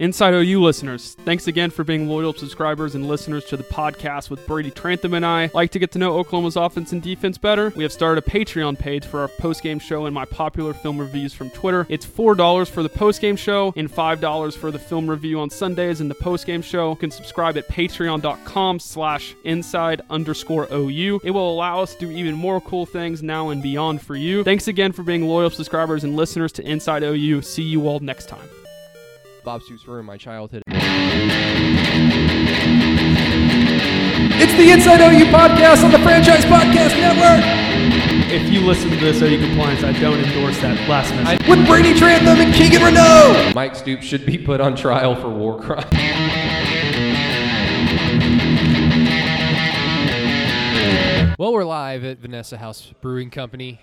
Inside OU listeners, thanks again for being loyal subscribers and listeners to the podcast with Brady Trantham and I. Like to get to know Oklahoma's offense and defense better? We have started a Patreon page for our post-game show and my popular film reviews from Twitter. It's $4 for the post-game show and $5 for the film review on Sundays and the post-game show. You can subscribe at patreon.com slash inside underscore OU. It will allow us to do even more cool things now and beyond for you. Thanks again for being loyal subscribers and listeners to Inside OU. See you all next time. Bob Stoops ruined my childhood. It's the Inside OU podcast on the Franchise Podcast Network If you listen to this OU compliance, I don't endorse that last message. with Brady Trantham and Keegan Renault. Mike Stoops should be put on trial for war crime. Well, we're live at Vanessa House Brewing Company,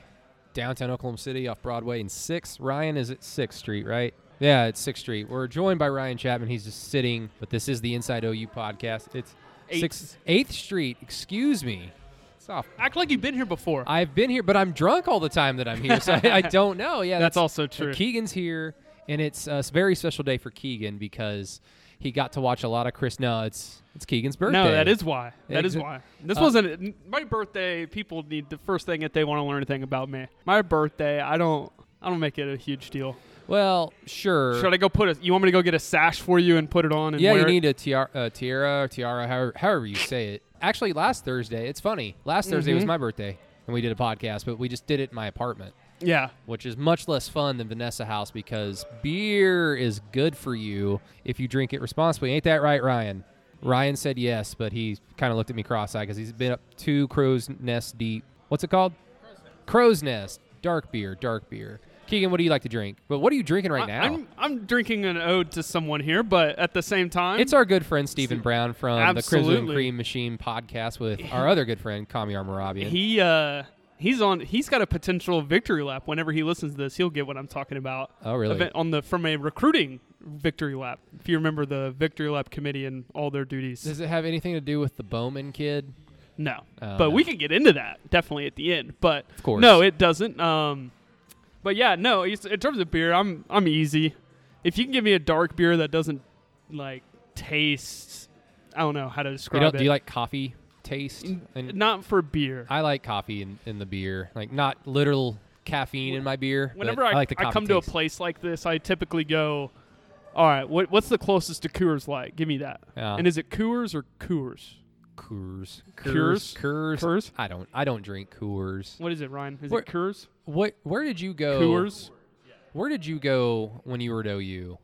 downtown Oklahoma City, off Broadway and 6th. Ryan is at 6th Street, right? Yeah, it's 6th Street. We're joined by Ryan Chapman. He's just sitting, but this is the Inside OU podcast. It's Eighth. 6th 8th Street. Excuse me. Off. Act like you've been here before. I've been here, but I'm drunk all the time that I'm here, so I, I don't know. Yeah, That's also true. Keegan's here, and it's a very special day for Keegan because he got to watch a lot of Chris. No, it's it's Keegan's birthday. No, that is why. That is why. This Uh, wasn't my birthday. People need the first thing that they want to learn anything about me. My birthday, I don't. I don't make it a huge deal. Well, sure. Should I go put a? You want me to go get a sash for you and put it on? And yeah, you need a tiara, uh, tiara, or tiara, however, however you say it. Actually, last Thursday, it's funny. Last Thursday was Mhm. my birthday, and we did a podcast, but we just did it in my apartment. Yeah. which is much less fun than Vanessa House because beer is good for you if you drink it responsibly. Ain't that right, Ryan? Ryan said yes, but he kind of looked at me cross-eyed because he's been up two crow's nest deep. What's it called? Crow's nest. Dark beer, dark beer. Keegan, what do you like to drink? But what are you drinking right I- now? I'm I'm drinking an ode to someone here, but at the same time, it's our good friend Stephen Brown from the Crimson Cream Machine podcast with our other good friend Kamiar Mehrabian. he uh he's on he's got a potential victory lap whenever he listens to this he'll get what i'm talking about Oh, really? On the from a recruiting victory lap if you remember the victory lap committee and all their duties Does it have anything to do with the Bowman kid? no Oh, but we can get into that definitely at the end but Of course. no it doesn't um but yeah no in terms of beer i'm i'm easy if you can give me a dark beer that doesn't like taste i don't know how to describe don't, it do you like coffee taste? And- not for beer I like coffee in, in the beer, like not literal caffeine in my beer. Whenever I, I, like the I come to a place like this, I typically go, all right, what, what's the closest to Coors Light? Give me that. Yeah. And is it Coors or Coors? Coors, Coors? Coors, Coors? I don't, I don't drink Coors. What is it, Ryan? Is Where- it Coors? What? Where did you go? Coors? Where did you go when you were at OU?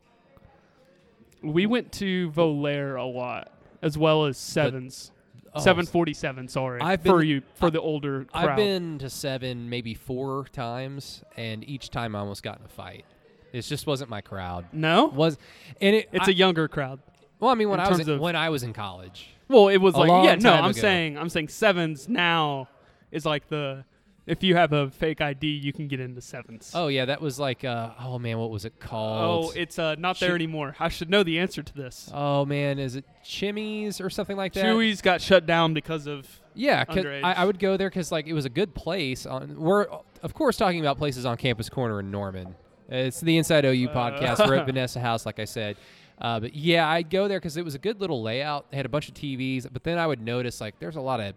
We went to Volaire a lot, as well as Sevens. Oh, 747, sorry. I've for been- you, for I- the older crowd. I've been to seven, maybe four times, and each time I almost got in a fight. It just wasn't my crowd. no? Was and it? It's a a younger crowd. well. I mean, when I was in, when I was in college. Well, it was A like yeah, no, I'm ago. saying I'm saying sevens now is like the if you have a fake ID, you can get into sevens. Oh yeah, that was like uh, oh man, what was it called? Oh, it's uh, not there Chew- anymore. I should know the answer to this. Oh man, is it Chimmy's or something like that? Chewy's got shut down because of Yeah, 'cause. I, I would go there because like it was a good place. On we're of course talking about places on Campus Corner in Norman. It's the Inside OU podcast. We're at Vanessa House, like I said. Uh, but yeah, I'd go there because it was a good little layout. They had a bunch of TVs, but then I would notice like there's a lot of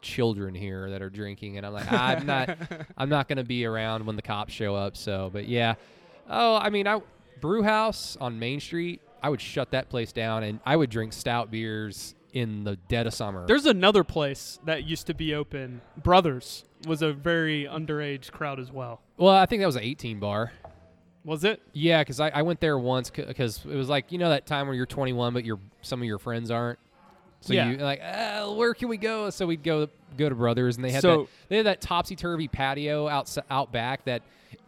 children here that are drinking, and I'm like, I'm not, I'm not gonna be around when the cops show up. So, but yeah, oh, I mean, I Brew House on Main Street. I would shut that place down, and I would drink stout beers in the dead of summer. There's another place that used to be open. Brothers was a very underage crowd as well. Well, I think that was an 18 bar. Was it? Yeah, because I, I went there once because it was like you know that time where you're 21 but your some of your friends aren't. So Yeah. you like, ah, where can we go? So we'd go go to Brothers, and they had So- that they had that topsy turvy patio out out back that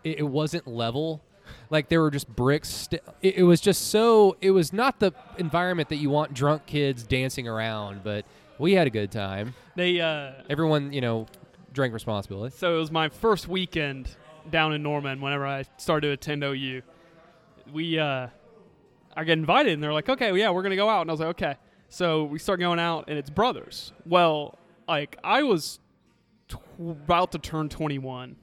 it, it wasn't level. Like there were just bricks. St- it, it was just so. It was not the environment that you want drunk kids dancing around, but we had a good time. They uh Everyone, you know, drank responsibly. so it was my first weekend down in Norman whenever I started to attend OU. We uh I get invited and they're like, "Okay, well, yeah, we're going to go out." And I was like, "Okay." So we start going out and it's brothers. Well, like I was tw- about to turn 21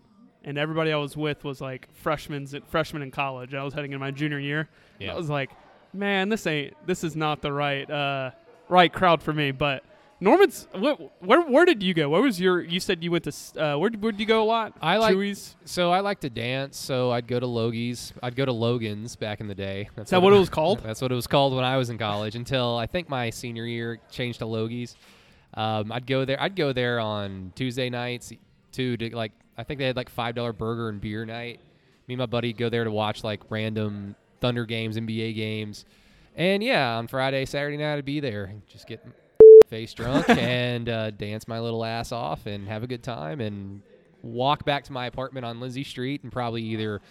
and everybody I was with was like freshmen freshmen in college. I was heading in my junior year. Yeah. I was like, man, this ain't this is not the right uh, right crowd for me. But Norman's wh- where where did you go? Where was your? You said you went to uh, where did where did you go a lot? I like- Chewy's. So I like to dance, so I'd go to Logie's. I'd go to Logan's back in the day. That's Is that what it was called? That's what it was called when I was in college until I think my senior year changed to Logie's. Um, I'd go there. I'd go there on Tuesday nights too. To like, I think they had like five dollar burger and beer night. Me and my buddy go there to watch like random Thunder games, NBA games, and yeah, on Friday, Saturday night, I'd be there and just get face drunk and uh, dance my little ass off and have a good time and walk back to my apartment on Lindsay Street and probably either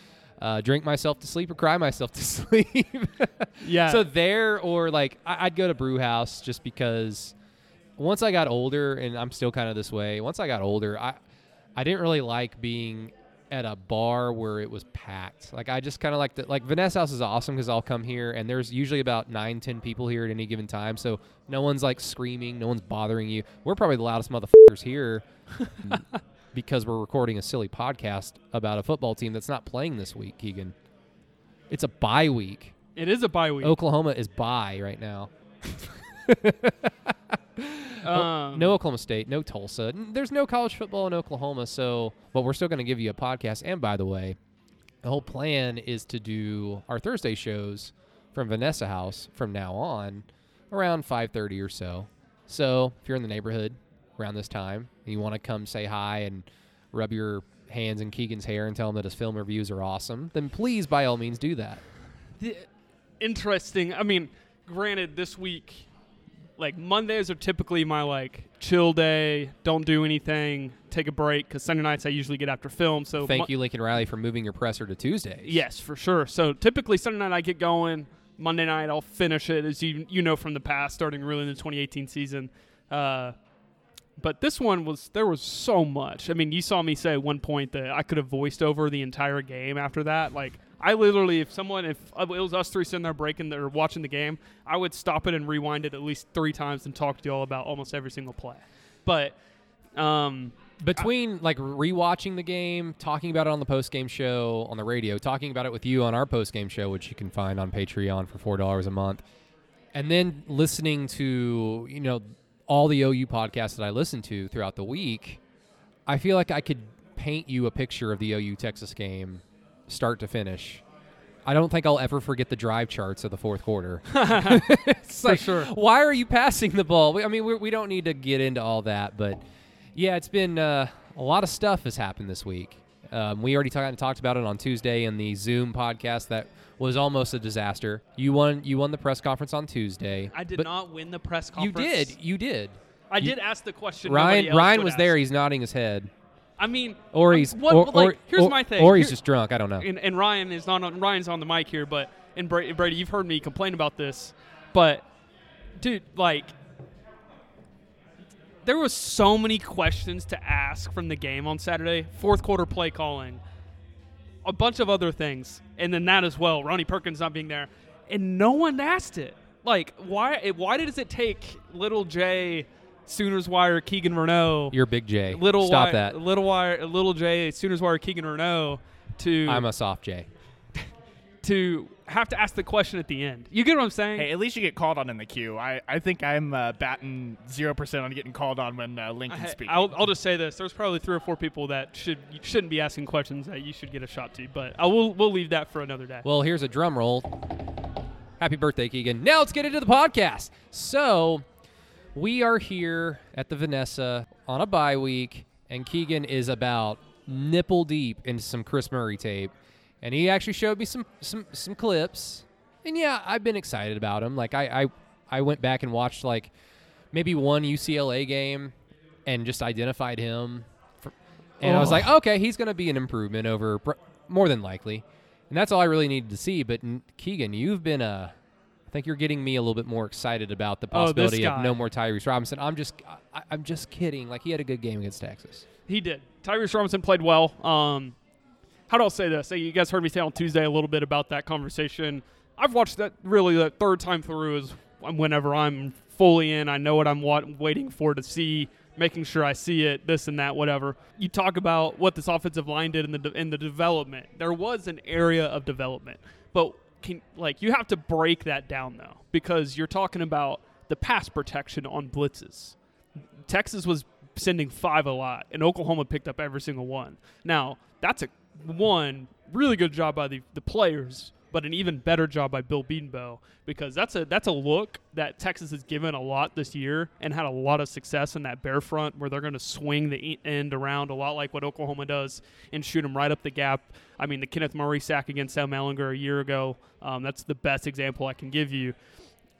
uh, drink myself to sleep or cry myself to sleep. Yeah. So there, or like I- I'd go to Brew House just because once I got older, and I'm still kind of this way. Once I got older, I I didn't really like being at a bar where it was packed. Like I just kind of like the like Vanessa House is awesome because I'll come here and there's usually about nine, ten people here at any given time. So no one's like screaming, no one's bothering you. We're probably the loudest motherfuckers here because we're recording a silly podcast about a football team that's not playing this week, Keegan. It's a bye week. it is a bye week. Oklahoma is bye right now. Um, No Oklahoma State, no Tulsa. There's no college football in Oklahoma, so but we're still going to give you a podcast. And by the way, the whole plan is to do our Thursday shows from Vanessa House from now on around 5:30 or so. So if you're in the neighborhood around this time and you want to come say hi and rub your hands in Keegan's hair and tell him that his film reviews are awesome, then please by all means do that. the- interesting. I mean, granted, this week, like Mondays are typically my like chill day. Don't do anything. Take a break because Sunday nights I usually get after film. So Thank Mo- you, Lincoln Riley, for moving your presser to Tuesdays. Yes, for sure. So typically Sunday night I get going. Monday night I'll finish it, as you you know from the past, starting really in the 2018 season. Uh, but this one was there was so much. I mean, you saw me say at one point that I could have voiced over the entire game after that. Like I literally, if someone, if it was us three sitting there breaking or watching the game, I would stop it and rewind it at least three times and talk to you all about almost every single play. But um, between like rewatching the game, talking about it on the post game show on the radio, talking about it with you on our post game show, which you can find on Patreon for four dollars a month, and then listening to you know all the OU podcasts that I listen to throughout the week, I feel like I could paint you a picture of the OU Texas game, start to finish. I don't think I'll ever forget the drive charts of the fourth quarter. it's For like, sure. why are you passing the ball? We- I mean, we're, we don't need to get into all that, but yeah, it's been uh, a lot of stuff has happened this week. Um, we already talked talked about it on Tuesday in the Zoom podcast that was almost a disaster. You won you won the press conference on Tuesday. I did not win the press conference. You did. You did. I You- did ask the question. Ryan Ryan was ask. there. He's nodding his head, I mean, or he's what, or, like, or- here's or- my thing. or he's Here- just drunk. I don't know. and, and Ryan is not on. Ryan's on the mic here, but and Brady, Brady, you've heard me complain about this, but dude, like, there was so many questions to ask from the game on Saturday. Fourth quarter play calling, a bunch of other things, and then that as well. Ronnie Perkins not being there, and no one asked it. Like, why? Why does it take Little J, Sooners Wire, Keegan Renault, You're Big J. Little Stop Wire, that. Little Wire, Little J, Sooners Wire, Keegan Renault to I'm a soft J. to have to ask the question at the end. You get what I'm saying? Hey, at least you get called on in the queue. I, I think I'm uh, batting zero percent on getting called on when uh, Lincoln's I- speaking. I'll, I'll just say this: there's probably three or four people that should shouldn't be asking questions that you should get a shot to, but I will we'll leave that for another day. Well, here's a drum roll. Happy birthday, Keegan. Now let's get into the podcast. So, we are here at the Vanessa on a bye week, and Keegan is about nipple deep into some Chris Murray tape. And he actually showed me some some some clips. And yeah, I've been excited about him. Like I I, I went back and watched like maybe one UCLA game and just identified him. For, and I was Oh. like, okay, he's going to be an improvement over more than likely. And that's all I really needed to see. But Keegan, you've been uh, I think you're getting me a little bit more excited about the Oh, possibility of no more Tyrese Robinson. I'm just, I, I'm just kidding. Like he had a good game against Texas. he did. Tyrese Robinson played well. Um, how do I say this? Hey, you guys heard me say on Tuesday a little bit about that conversation. I've watched that really the third time through is whenever I'm fully in. I know what I'm wa- waiting for to see, making sure I see it, this and that, whatever. You talk about what this offensive line did in the de- in the development. There was an area of development, but can like you have to break that down though because you're talking about the pass protection on blitzes. Texas was sending five a lot, and Oklahoma picked up every single one. Now that's a one really good job by the the players, but an even better job by Bill Bedenbaugh because that's a that's a look that Texas has given a lot this year and had a lot of success in that bear front where they're going to swing the end around a lot like what Oklahoma does and shoot them right up the gap. I mean, the Kenneth Murray sack against Sam Ehlinger a year ago, um, that's the best example I can give you.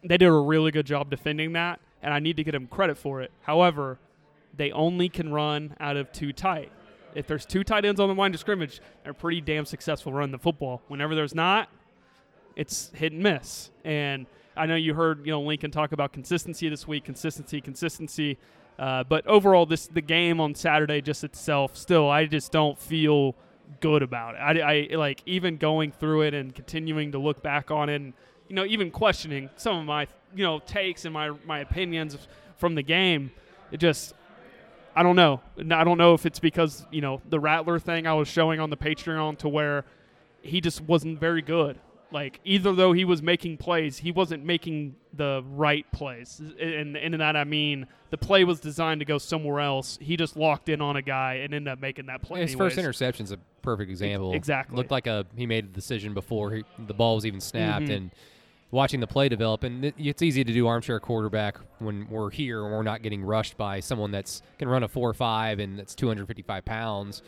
They did a really good job defending that, and I need to give them credit for it. However, they only can run out of two tight. If there's two tight ends on the line of scrimmage, they're pretty damn successful running the football. Whenever there's not, it's hit and miss. And I know you heard you know Lincoln talk about consistency this week, consistency, consistency. Uh, but overall, this the game on Saturday just itself. Still, I just don't feel good about it. I, I like even going through it and continuing to look back on it, and you know even questioning some of my you know takes and my my opinions from the game. It just I don't know. I don't know if it's because you know the Rattler thing I was showing on the Patreon to where he just wasn't very good. Like either though he was making plays, he wasn't making the right plays. And, and in that I mean the play was designed to go somewhere else. He just locked in on a guy and ended up making that play. His first anyways. interception's a perfect example. exactly. Looked like a he made a decision before he, the ball was even snapped, Mhm. and watching the play develop. And it, it's easy to do armchair quarterback when we're here and we're not getting rushed by someone that's can run a four or five and that's 255 pounds.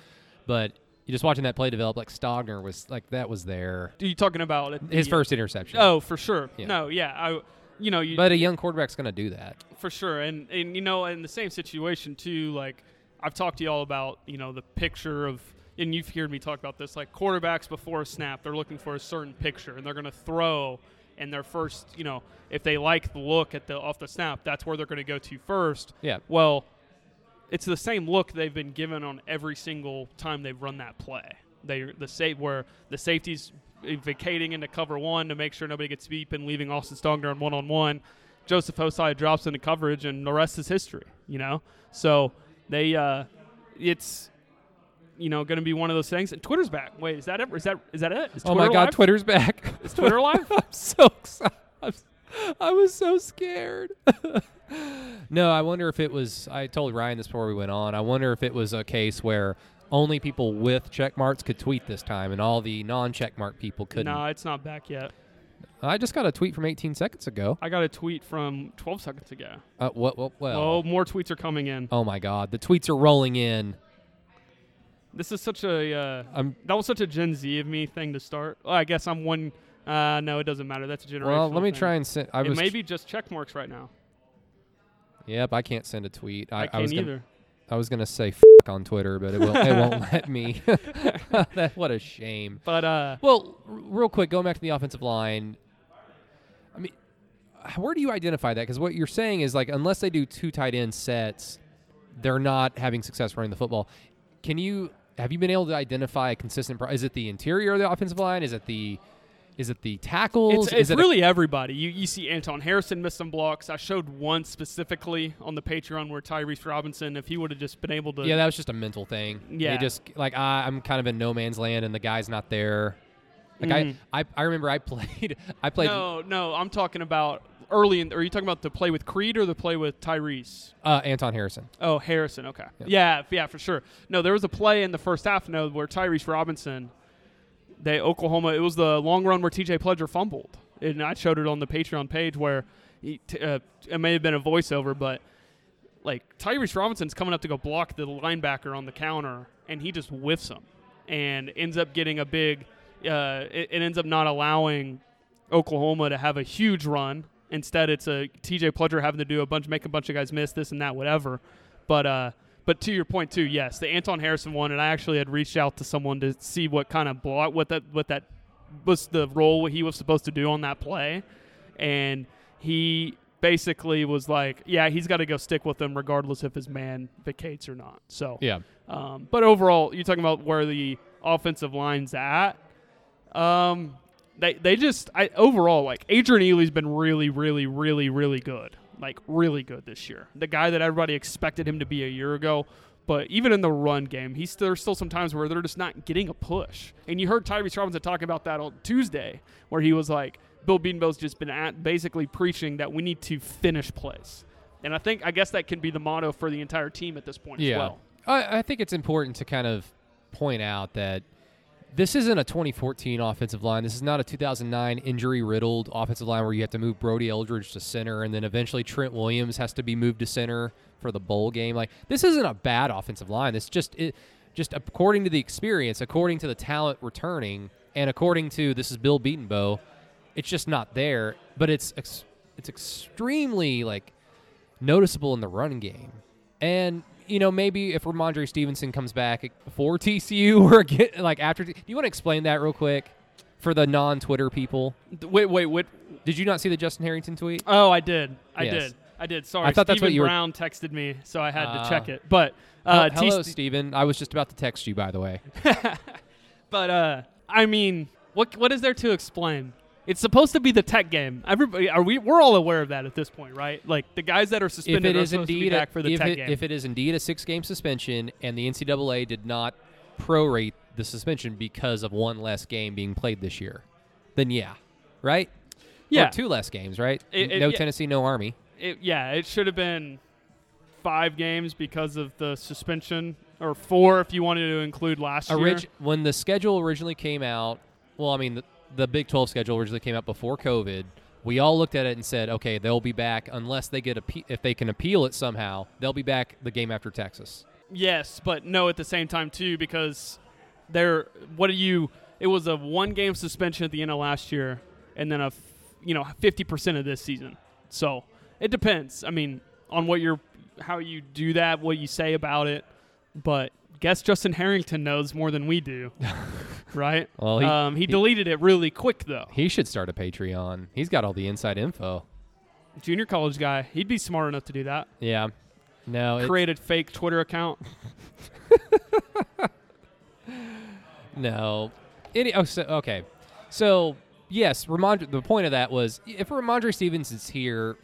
But you just watching that play develop, like Stogner was like that was there. Are you talking about it- His the- first interception. Oh, for sure. Yeah. No, yeah. I, you know, you, But a young quarterback's going to do that. for sure and and you know in the same situation too like i've talked to y'all about you know the picture of and you've heard me talk about this like quarterbacks before a snap they're looking for a certain picture and they're going to throw and their first you know if they like the look at the off the snap that's where they're going to go to first Yeah. well it's the same look they've been given on every single time they've run that play they the save where the safety's vacating into cover one to make sure nobody gets beep and leaving Austin Stogner on one on one. Joseph Ossai drops into coverage, and the rest is history. You know, so they uh, it's you know going to be one of those things. And Twitter's back. Wait, is that ever? Is that is that it? Is oh my God, live? Twitter's back. Is Twitter live? I'm so excited. I'm, I was so scared. no, I wonder if it was. I told Ryan this before we went on. I wonder if it was a case where only people with check marks could tweet this time, and all the non-check mark people couldn't. no, it's not back yet. I just got a tweet from 18 seconds ago. I got a tweet from 12 seconds ago. Uh, what? what well, Oh, more tweets are coming in. oh my God, the tweets are rolling in. This is such a uh, I'm that was such a Gen Z of me thing to start. Well, I guess I'm one. Uh, no, it doesn't matter. That's a generation. well. Let me try and send. I it was. may be just check marks right now. Yep, I can't send a tweet. I, I, I can't was gonna, either. I was gonna say f- on Twitter, but it won't. it won't let me. That- what a shame. But uh, Well, r- real quick, going back to the offensive line. I mean, where do you identify that? Because what you're saying is like, unless they do two tight end sets, they're not having success running the football. Can you have you been able to identify a consistent? Pro- is it the interior of the offensive line? Is it the is it the tackles? it's, is it's it a- really everybody. You you see Anton Harrison miss some blocks. I showed one specifically on the Patreon where Tyrese Robinson, if he would have just been able to, yeah, that was just a mental thing. Yeah. they just like I, I'm kind of in no man's land, and the guy's not there. Like Mhm. I, I, I remember I played, I played no, no, I'm talking about early. In, are you talking about the play with Creed or the play with Tyrese? uh, Anton Harrison. Oh, Harrison. Okay. Yeah. Yeah, yeah, for sure. No, there was a play in the first half, no, where Tyrese Robinson, they Oklahoma. It was the long run where T.J. Pledger fumbled, and I showed it on the Patreon page where he, uh, it may have been a voiceover, but like Tyrese Robinson's coming up to go block the linebacker on the counter, and he just whiffs him, and ends up getting a big. Uh, it, it ends up not allowing Oklahoma to have a huge run. Instead, it's a TJ Pledger having to do a bunch, make a bunch of guys miss this and that, whatever. But uh, but to your point too, yes, the Anton Harrison one, and I actually had reached out to someone to see what kind of block, what that, what that was the role he was supposed to do on that play, and he basically was like, yeah, he's got to go stick with them regardless if his man vacates or not. So Yeah, um, but overall, you're talking about where the offensive line's at. Um, they they just I overall like Adrian Ealy's been really really really really good, like really good this year. The guy that everybody expected him to be a year ago, But even in the run game, he's there's still some times where they're just not getting a push. And you heard Tyrese Robinson talking about that on Tuesday, where he was like, Bill Bedenbaugh's just been at basically preaching that we need to finish plays. And I think I guess that can be the motto for the entire team at this point as well. I, I think it's important to kind of point out that this isn't a 2014 offensive line. This is not a 2009 injury riddled offensive line where you have to move Brody Eldridge to center and then eventually Trent Williams has to be moved to center for the bowl game. Like this isn't a bad offensive line. It's just it just according to the experience, according to the talent returning, and according to this is Bill Bedenbaugh, it's just not there. But it's ex- it's extremely like noticeable in the run game. And you know, maybe if Rhamondre Stevenson comes back for TCU or get, like after, do you want to explain that real quick for the non-Twitter people? Wait, wait, wait. Did you not see the Justin Harrington tweet? Oh, I did. I Yes. did. I did. Sorry. I thought that's what you were- Brown texted me, so I had Ah. to check it. But uh, Hel- Hello, T- Steven. I was just about to text you, by the way. But uh, I mean, what what is there to explain? It's supposed to be the tech game. Everybody, are we? We're all aware of that at this point, right? Like the guys that are if suspended it are is supposed to be indeed a, back for the if, tech it, game. if it is indeed a six-game suspension and the NCAA did not prorate the suspension because of one less game being played this year, then yeah, right? yeah, or two less games, right? It- it- no yeah. Tennessee, no Army. yeah, it should have been five games because of the suspension, or four if you wanted to include last year. When the schedule originally came out, well, I mean, the, the Big 12 schedule originally came out before COVID. We all looked at it and said, okay, they'll be back unless they get appe- if they can appeal it somehow. They'll be back the game after Texas. Yes, but no at the same time too because there. What do you? It was a one game suspension at the end of last year, and then a, f- you know, fifty percent of this season. So it depends. I mean, on what you're, how you do that, what you say about it. But guess Justin Harrington knows more than we do, right? Well, he- um, he he- deleted it really quick though. He should start a Patreon. He's got all the inside info. Junior college guy, he'd be smart enough to do that. Yeah. No, it, Create a fake Twitter account. no. Any, oh, so, okay. So, yes, Rhamondre, the point of that was if Rhamondre Stevens is here,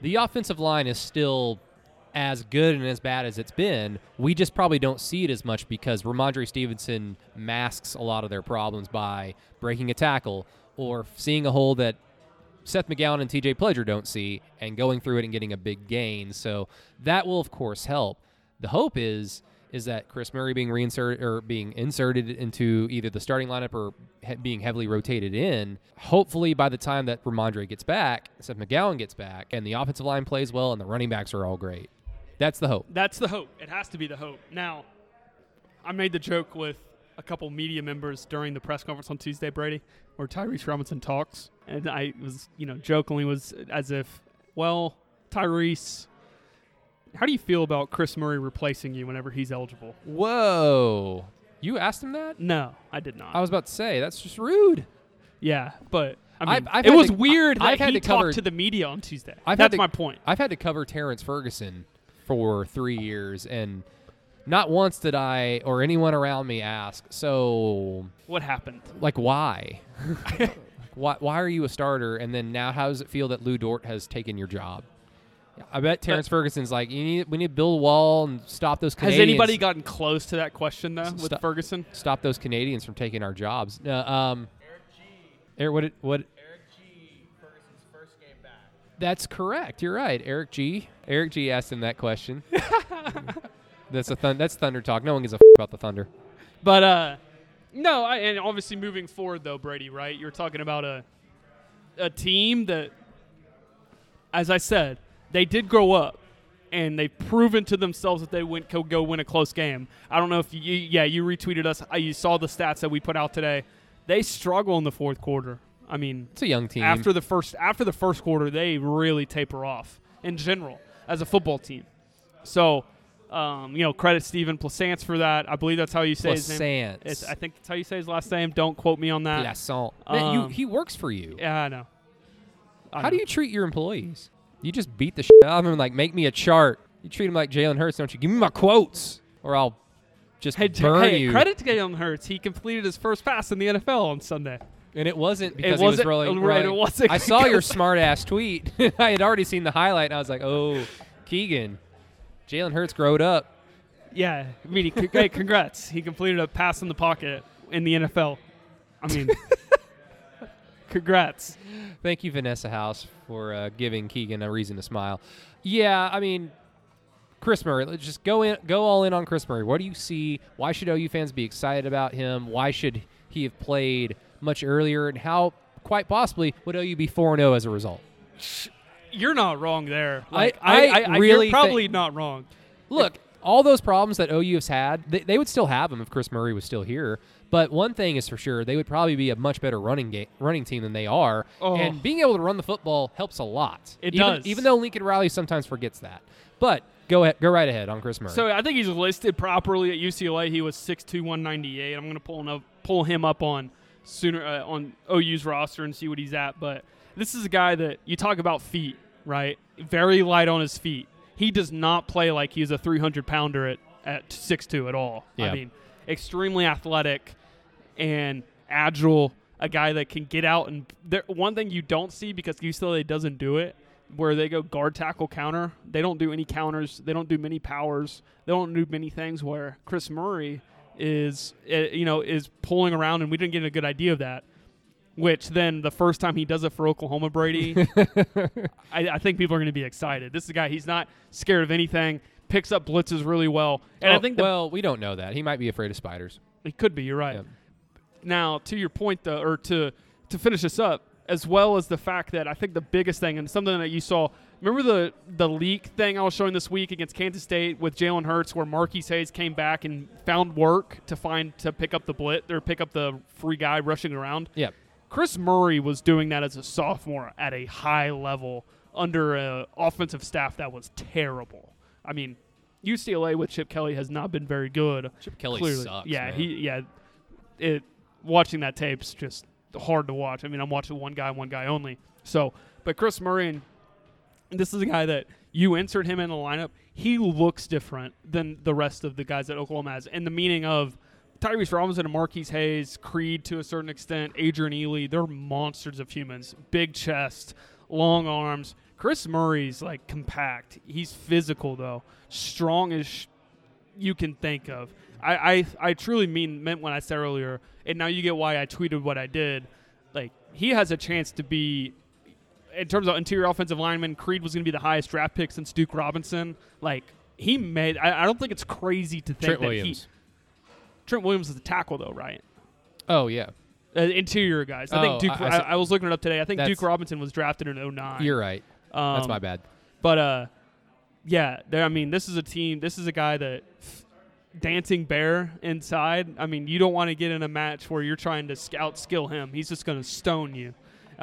the offensive line is still as good and as bad as it's been. We just probably don't see it as much because Rhamondre Stevenson masks a lot of their problems by breaking a tackle or seeing a hole that Seth McGowan and TJ Pledger don't see and going through it and getting a big gain. So that will of course help. The hope is is that Chris Murray being reinserted or being inserted into either the starting lineup or he- being heavily rotated in. Hopefully, by the time that Rhamondre gets back, Seth McGowan gets back, and the offensive line plays well, and the running backs are all great. That's the hope. That's the hope. It has to be the hope. Now, I made the joke with a couple media members during the press conference on Tuesday, Brady, where Tyrese Robinson talks, and I was, you know, jokingly was as if, well, Tyrese, how do you feel about Chris Murray replacing you whenever he's eligible? Whoa! You asked him that? No, I did not. I was about to say that's just rude. yeah, but I mean, I've- I've it was to- weird I've that had he to cover- talked to the media on Tuesday. I've had That's to- my point. I've had to cover Terrence Ferguson for three years, and not once did I or anyone around me ask, so, What happened? like, why? why, why are you a starter? And then now, how does it feel that Lu Dort has taken your job? I bet Terrence Ferguson's like, you need, we need to build a wall and stop those Has Canadians. anybody gotten close to that question though with Stop- Ferguson? stop those Canadians from taking our jobs? Uh, um, Eric, what? did- What? Eric G. Ferguson's first game back. That's correct. You're right, Eric G. Eric G. asked him that question. that's a thun- that's Thunder talk. No one gives a f- about the Thunder. But uh, no, I, and obviously moving forward though, Brady, right? You're talking about a a team that, as I said, they did grow up, and they've proven to themselves that they went could go win a close game. I don't know if you, yeah, you retweeted us. You saw the stats that we put out today. They struggle in the fourth quarter. I mean, It's a young team. after the first after the first quarter, they really taper off in general as a football team. So, um, you know, credit Stephen Plassance for that. I believe that's how you say his name. It's, I think that's how you say his last name. Don't quote me on that. You, Um, he works for you. Yeah, I know. I How know. do you treat your employees? You just beat the shit out of them like make me a chart. You treat them like Jalen Hurts, don't you? Give me my quotes, or I'll just Hey, burn hey, you. credit to Jalen Hurts. He completed his first pass in the NFL on Sunday. And it wasn't because he was wasn't- rolling. right, it wasn't I saw your smart ass tweet. I had already seen the highlight, and I was like, "Oh, Keegan, Jalen Hurts growed up." Yeah, I mean, he, hey, congrats. He completed a pass in the pocket in the NFL. I mean, congrats. Thank you, Vanessa House, for uh, giving Keegan a reason to smile. Yeah, I mean, Chris Murray. Let's just go in, go all in on Chris Murray. What do you see? Why should OU fans be excited about him? Why should he have played much earlier? And how, quite possibly, would OU be four zero oh as a result? You're not wrong there. I- Like, I really you're probably think- not wrong. Look, all those problems that OU has had, they, they would still have them if Chris Murray was still here. But one thing is for sure, they would probably be a much better running game, running team than they are. Oh. And being able to run the football helps a lot. It even, does. Even though Lincoln Riley sometimes forgets that. But go ahead, go right ahead on Chris Murray. So I think he's listed properly at UCLA. He was 6'2", 198. I'm going to pull him up, pull him up on sooner uh, on OU's roster and see what he's at. But this is a guy that you talk about feet, right? Very light on his feet. He does not play like he's a 300 pounder at at six two at all. Yeah. I mean, extremely athletic and agile. A guy that can get out and there, one thing you don't see because UCLA doesn't do it, where they go guard tackle counter. They don't do any counters. They don't do many powers. They don't do many things. Where Chris Murray is, uh, you know, is pulling around, and we didn't get a good idea of that. Which then the first time he does it for Oklahoma, Brady, I, I think people are going to be excited. This is a guy. He's not scared of anything. Picks up blitzes really well, and I Oh, think the, well, we don't know that. He might be afraid of spiders. he could be. You're right. Yeah. Now, to your point, though, or to to finish this up, as well as the fact that I think the biggest thing and something that you saw. Remember the the leak thing I was showing this week against Kansas State with Jalen Hurts, where Marquis Hayes came back and found work to find to pick up the blit or pick up the free guy rushing around. Yeah. Chris Murray was doing that as a sophomore at a high level under an offensive staff that was terrible. I mean, UCLA with Chip Kelly has not been very good. Chip Kelly clearly. sucks. Yeah, man. he yeah. It watching that tape's just hard to watch. I mean, I'm watching one guy, one guy only. So, but Chris Murray, and this is a guy that you insert him in the lineup. He looks different than the rest of the guys that Oklahoma has, and the meaning of Tyrese Robinson and Marquis Hayes, Creed to a certain extent, Adrian Ealy, they're monsters of humans. Big chest, long arms. Chris Murray's like compact. He's physical though, strong as sh- you can think of. I, I I truly mean meant when I said earlier, and now you get why I tweeted what I did. Like he has a chance to be, in terms of interior offensive lineman, Creed was going to be the highest draft pick since Duke Robinson. Like he made. I, I don't think it's crazy to think Trent that Williams. he. Trent Williams is the tackle though, right? Oh yeah, Uh, interior guys. I Oh, think Duke. I- I, I. Was looking it up today. I think Duke Robinson was drafted in 09. you're right. That's Um, my bad. But uh, yeah, there. I mean, this is a team. This is a guy that dancing bear inside. I mean, you don't want to get in a match where you're trying to scout skill him. He's just going to stone you.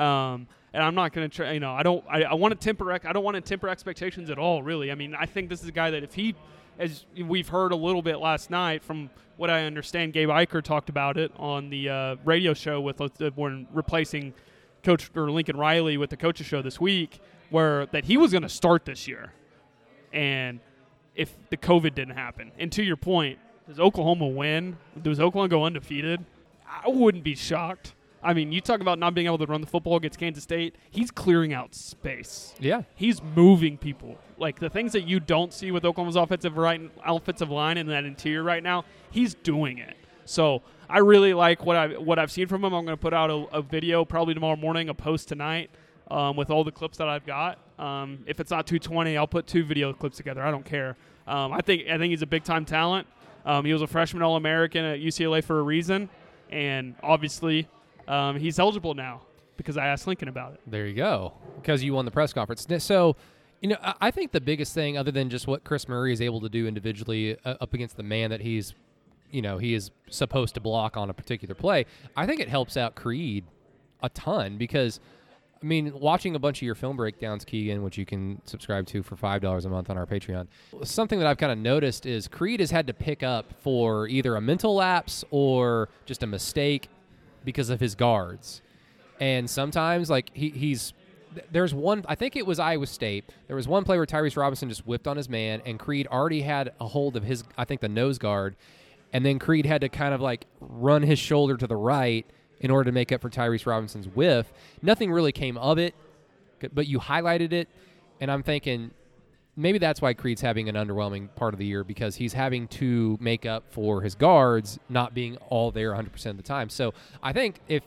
Um, and I'm not going to try. You know, I don't. I, I want to temper. I don't want to temper expectations at all. Really. I mean, I think this is a guy that if he, as we've heard a little bit last night from what I understand, Gabe Ikard talked about it on the uh, radio show with uh, when replacing Coach or Lincoln Riley with the coaches show this week, where that he was going to start this year, and if the COVID didn't happen, and to your point, does Oklahoma win? Does Oklahoma go undefeated? I wouldn't be shocked. I mean, you talk about not being able to run the football against Kansas State. He's clearing out space. Yeah. He's moving people. Like the things that you don't see with Oklahoma's offensive right offensive line and that interior right now, he's doing it. So I really like what I what I've seen from him. I'm going to put out a, a video probably tomorrow morning, a post tonight um, with all the clips that I've got. Um, if it's not 220, I'll put two video clips together. I don't care. Um, I think I think he's a big time talent. Um, he was a freshman All American at UCLA for a reason, and obviously um, he's eligible now because I asked Lincoln about it. There you go. Because you won the press conference. So, you know, I- think the biggest thing, other than just what Chris Murray is able to do individually uh, up against the man that he's, you know, he is supposed to block on a particular play, I think it helps out Creed a ton because. I mean, watching a bunch of your film breakdowns, Keegan, which you can subscribe to for five dollars a month on our Patreon. Something that I've kind of noticed is Creed has had to pick up for either a mental lapse or just a mistake because of his guards. And sometimes, like he, he's there's one. I think it was Iowa State. There was one play where Tyrese Robinson just whipped on his man, and Creed already had a hold of his. I think the nose guard, and then Creed had to kind of like run his shoulder to the right in order to make up for Tyrese Robinson's whiff. Nothing really came of it, but you highlighted it, and I'm thinking maybe that's why Creed's having an underwhelming part of the year because he's having to make up for his guards not being all there 100% of the time. So I think if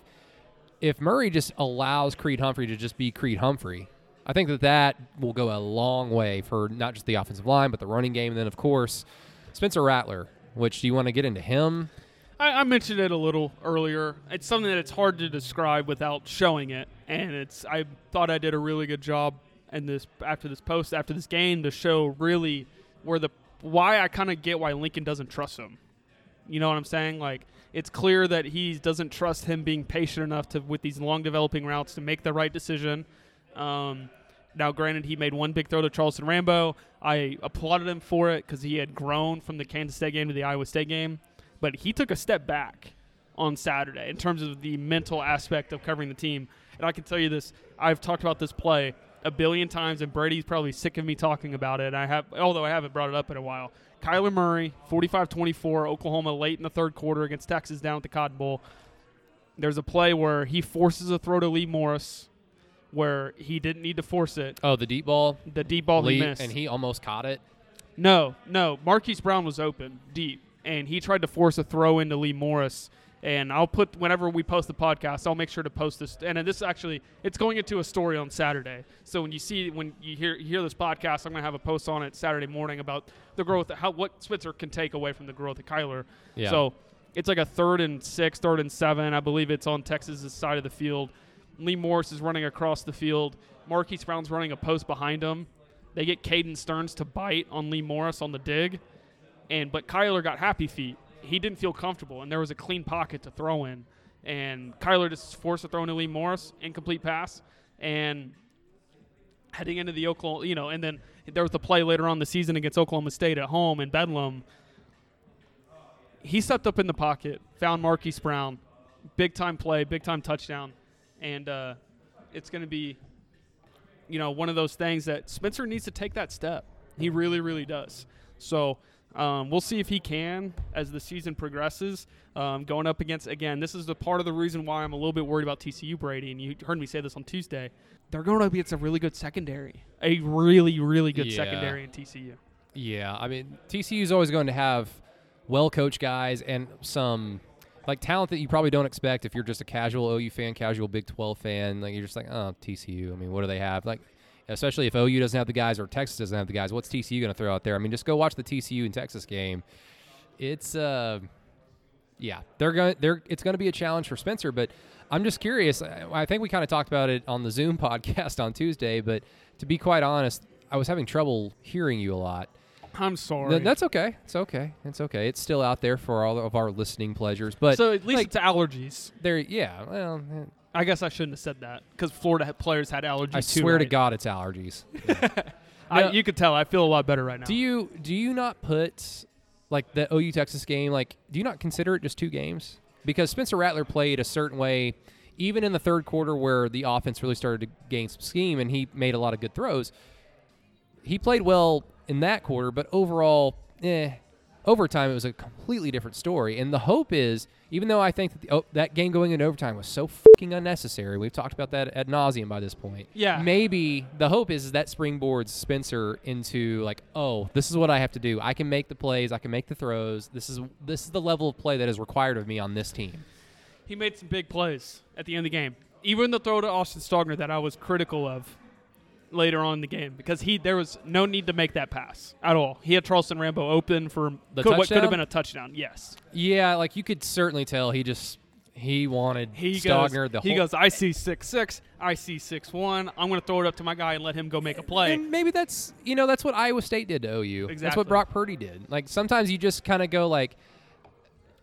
if Murray just allows Creed Humphrey to just be Creed Humphrey, I think that that will go a long way for not just the offensive line but the running game. And then of course Spencer Rattler. Which do you want to get into him? I, I mentioned it a little earlier. It's something that it's hard to describe without showing it, and it's. I thought I did a really good job in this after this post after this game to show really where the why I kind of get why Lincoln doesn't trust him. You know what I'm saying? Like it's clear that he doesn't trust him being patient enough to with these long developing routes to make the right decision. Um, now, granted, he made one big throw to Charleston Rambo. I applauded him for it because he had grown from the Kansas State game to the Iowa State game, but he took a step back on Saturday in terms of the mental aspect of covering the team. And I can tell you this: I've talked about this play a billion times, and Brady's probably sick of me talking about it. I have, although I haven't brought it up in a while. Kyler Murray, 45-24, Oklahoma late in the third quarter against Texas down at the Cotton Bowl. There's a play where he forces a throw to Lee Morris, where he didn't need to force it. Oh, the deep ball. The deep ball Lee, he missed. and he almost caught it. No, no. Marquise Brown was open deep, and he tried to force a throw into Lee Morris. And I'll put whenever we post the podcast, I'll make sure to post this. And this actually, it's going into a story on Saturday. So when you see when you hear you hear this podcast, I'm going to have a post on it Saturday morning about the growth, how what Switzer can take away from the growth of Kyler. Yeah. So it's like a third and six, third and seven. I believe it's on Texas's side of the field. Lee Morris is running across the field. Marquise Brown's running a post behind him. They get Caden Sterns to bite on Lee Morris on the dig, and but Kyler got happy feet. He didn't feel comfortable, and there was a clean pocket to throw in, and Kyler just forced a throw into Lee Morris, incomplete pass, and heading into the Oklahoma, you know, and then there was the play later on the season against Oklahoma State at home in Bedlam. He stepped up in the pocket, found Marquise Brown, big time play, big time touchdown, and uh, it's going to be you know, one of those things that Spencer needs to take that step. He really, really does. So um, we'll see if he can as the season progresses. Um, going up against again, this is the part of the reason why I'm a little bit worried about TCU Brady. And you heard me say this on Tuesday. They're going up against a really good secondary, a really, really good Yeah. secondary in TCU. Yeah, I mean TCU is always going to have well coached guys and some like talent that you probably don't expect if you're just a casual OU fan, casual Big 12 fan. Like you're just like, oh, TCU. I mean, what do they have? Like, especially if OU doesn't have the guys or Texas doesn't have the guys, what's TCU going to throw out there? I mean, just go watch the TCU and Texas game. It's uh, yeah, they're going. They're it's going to be a challenge for Spencer, but I'm just curious. I, I think we kind of talked about it on the Zoom podcast on Tuesday, but to be quite honest, I was having trouble hearing you a lot. I'm sorry. Th- that's okay. It's okay. It's okay. It's still out there for all of our listening pleasures. But so at least like, it's allergies. there, yeah. Well, eh, I guess I shouldn't have said that because Florida had players had allergies. I too, swear to? God, it's allergies. I, No. you could tell. I feel a lot better right now. do you do you not put like the OU Texas game? Like, do you not consider it just two games? Because Spencer Rattler played a certain way, even in the third quarter where the offense really started to gain some scheme and he made a lot of good throws. He played well in that quarter, but overall, eh. Overtime, it was a completely different story. And the hope is, even though I think that the, oh, that game going into overtime was so fucking unnecessary, we've talked about that ad nauseum by this point. Yeah. Maybe the hope is, is that springboards Spencer into like, oh, this is what I have to do. I can make the plays. I can make the throws. This is this is the level of play that is required of me on this team. he made some big plays at the end of the game. Even the throw to Austin Stogner that I was critical of later on in the game because he there was no need to make that pass at all. He had Charleston Rambo open for The could, what could have been a touchdown. Yes, Yeah, like you could certainly tell he just he wanted he Stogner. goes. the he goes. I see six six. I see six one. I'm going to throw it up to my guy and let him go make a play. And maybe that's you know that's what Iowa State did to OU. That's what Brock Purdy did. Like sometimes you just kind of go like,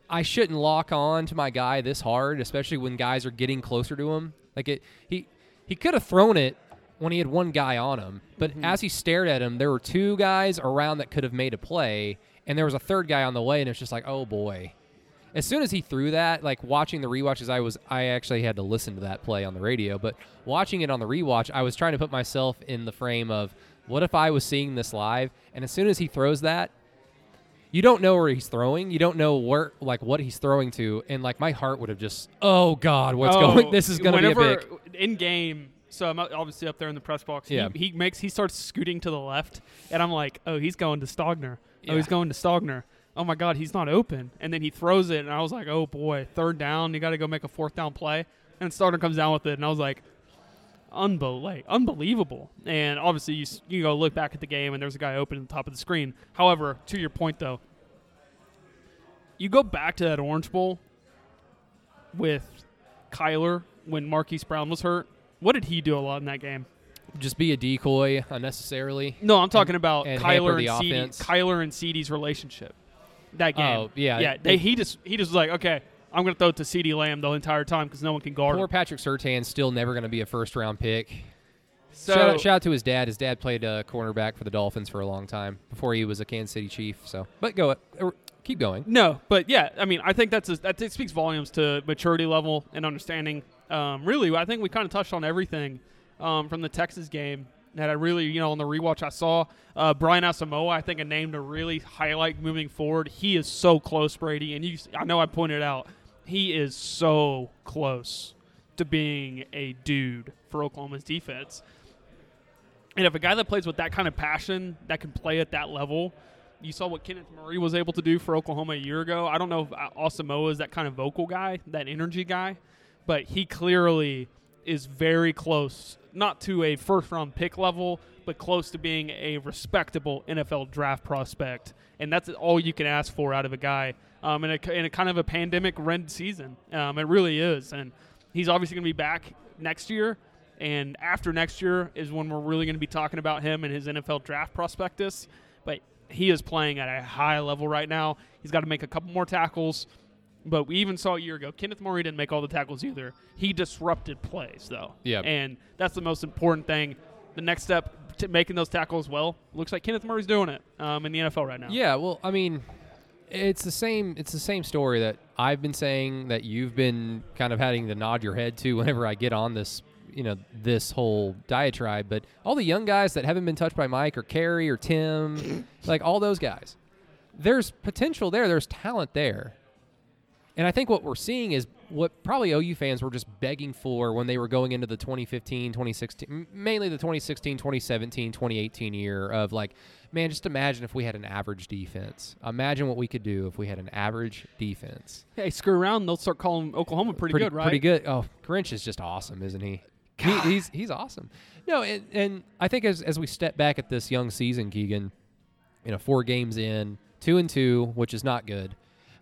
I shouldn't lock on to my guy this hard, especially when guys are getting closer to him. Like it, he he could have thrown it when he had one guy on him, but Mm-hmm. as he stared at him, there were two guys around that could have made a play, and there was a third guy on the way, and it's just like, oh boy. As soon as he threw that, like watching the rewatches, I was I actually had to listen to that play on the radio, but watching it on the rewatch, I was trying to put myself in the frame of what if I was seeing this live, and as soon as he throws that, you don't know where he's throwing, you don't know where like what he's throwing to, and like my heart would have just, oh god, what's Oh, going? This is going to be a big. in game. So I'm obviously up there in the press box. Yeah. He, he makes he starts scooting to the left, and I'm like, oh, he's going to Stogner. Oh, Yeah. he's going to Stogner. Oh my God, he's not open. And then he throws it, and I was like, oh boy, third down. You got to go make a fourth down play. And Stogner comes down with it, and I was like, unbel- unbelievable. And obviously, you you go look back at the game, and there's a guy open at the top of the screen. However, to your point though, you go back to that Orange Bowl with Kyler when Marquise Brown was hurt. What did he do a lot in that game? Just be a decoy unnecessarily. No, I'm talking about and Kyler and CeeDee, offense. Kyler and CeeDee's relationship. That game. Oh, yeah. yeah. They, he just he just was like, okay, I'm gonna throw it to CeeDee Lamb the entire time because no one can guard Poor him. Patrick Surtain's still never going to be a first round pick. So shout, out, shout out to his dad. His dad played uh, cornerback for the Dolphins for a long time before he was a Kansas City Chief. So, but go, uh, keep going. No, but yeah, I mean, I think that's a, that speaks volumes to maturity level and understanding. Um, really, I think we kind of touched on everything um, from the Texas game that I really, you know, on the rewatch I saw. Uh, Brian Asamoah, I think a name to really highlight moving forward. He is so close, Brady, and you, I know I pointed out, he is so close to being a dude for Oklahoma's defense. And if a guy that plays with that kind of passion, that can play at that level, you saw what Kenneth Murray was able to do for Oklahoma a year ago. I don't know if uh, Asamoah is that kind of vocal guy, that energy guy, but he clearly is very close, not to a first round pick level, but close to being a respectable NFL draft prospect. And that's all you can ask for out of a guy um, in, a, in a kind of a pandemic rend season. Um, it really is. And he's obviously going to be back next year. And after next year is when we're really going to be talking about him and his NFL draft prospectus. But he is playing at a high level right now. He's got to make a couple more tackles. But we even saw a year ago, Kenneth Murray didn't make all the tackles either. He disrupted plays, though. Yeah. And that's the most important thing. The next step to making those tackles well looks like Kenneth Murray's doing it um, in the NFL right now. Yeah, well, I mean, it's the same. It's the same story that I've been saying that you've been kind of having to nod your head to whenever I get on this, you know, this whole diatribe. But all the young guys that haven't been touched by Mike or Kerry or Tim, like all those guys, there's potential there. There's talent there. And I think what we're seeing is what probably OU fans were just begging for when they were going into the 2015, 2016, mainly the 2016, 2017, 2018 year of like, man, just imagine if we had an average defense. Imagine what we could do if we had an average defense. Hey, screw around. They'll start calling Oklahoma pretty, good, right? Pretty good. Oh, Grinch is just awesome, isn't he? he he's he's awesome. No, and, and I think as as we step back at this young season, Keegan, you know, four games in, two and two, which is not good.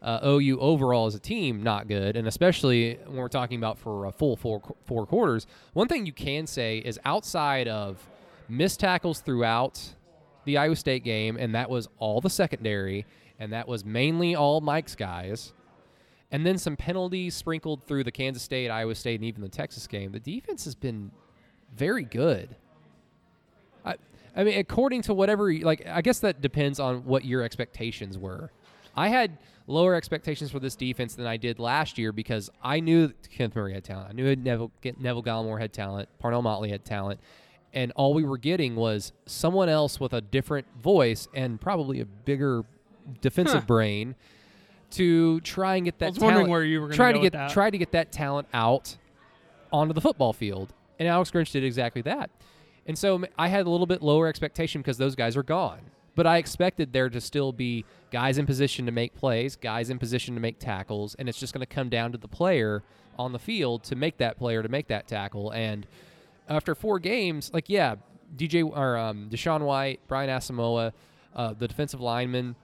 Uh, OU overall as a team not good, and especially when we're talking about for a full four four quarters. One thing you can say is outside of missed tackles throughout the Iowa State game, and that was all the secondary, and that was mainly all Mike's guys and then some penalties sprinkled through the Kansas State, Iowa State, and even the Texas game. The defense has been very good. I, I mean, according to whatever, like, I guess that depends on what your expectations were. I had lower expectations for this defense than I did last year because I knew Kenneth Murray had talent. I knew Neville, Neville Gallimore had talent. Parnell Motley had talent. And all we were getting was someone else with a different voice and probably a bigger defensive Huh. brain to try and get that I was wondering talent- where you were try to get that. try to get that talent out onto the football field. And Alex Grinch did exactly that. And so I had a little bit lower expectation because those guys are gone. But I expected there to still be guys in position to make plays, guys in position to make tackles, and it's just going to come down to the player on the field to make that player to make that tackle. And after four games, like yeah, DJ or um, DaShaun White, Brian Asamoah, uh, the defensive lineman,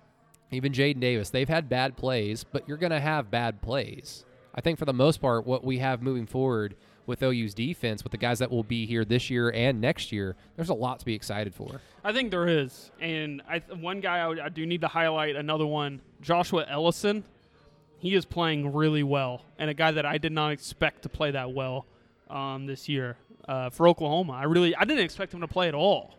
even Jaden Davis, they've had bad plays, but you're going to have bad plays. I think for the most part, what we have moving forward with OU's defense, with the guys that will be here this year and next year, there's a lot to be excited for. I think there is, and I, one guy I, would- I do need to highlight. Another one, Joshua Ellison. He is playing really well, and a guy that I did not expect to play that well um, this year uh, for Oklahoma. I really I didn't expect him to play at all.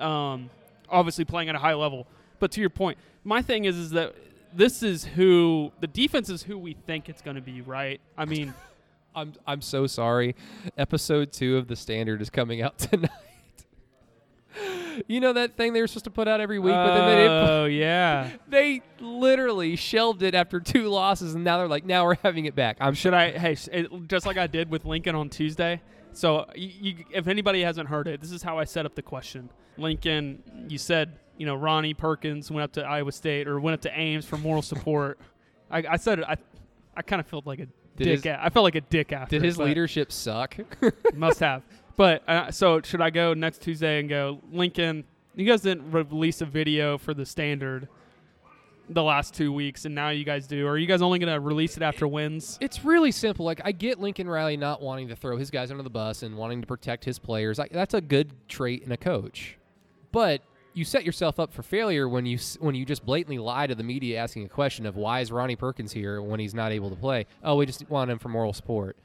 Um, obviously playing at a high level, but to your point, my thing is is that this is who the defense is who we think it's going to be, right? I mean. I'm I'm so sorry. Episode two of the Standard is coming out tonight. you know that thing they were supposed to put out every week, but then they didn't. Oh yeah. They literally shelved it after two losses, and now they're like, now we're having it back. I'm Should I? Hey, s- it, just like I did with Lincoln on Tuesday, So, you, you, if anybody hasn't heard it, this is how I set up the question. Lincoln, you said, you know, Ronnie Perkins went up to Iowa State or went up to Ames for moral support. I, I said it. I, I kind of felt like a Did dick. his- a- I felt like a dick after. Did his but leadership suck? Must have. But uh, so should I go next Tuesday and go Lincoln? You guys didn't release a video for the standard the last two weeks, and now you guys do. Are you guys only gonna release it after wins? It's really simple. Like I get Lincoln Riley not wanting to throw his guys under the bus and wanting to protect his players. Like, that's a good trait in a coach. But you set yourself up for failure when you when you just blatantly lie to the media asking a question of why is Ronnie Perkins here when he's not able to play? Oh, we just want him for moral support.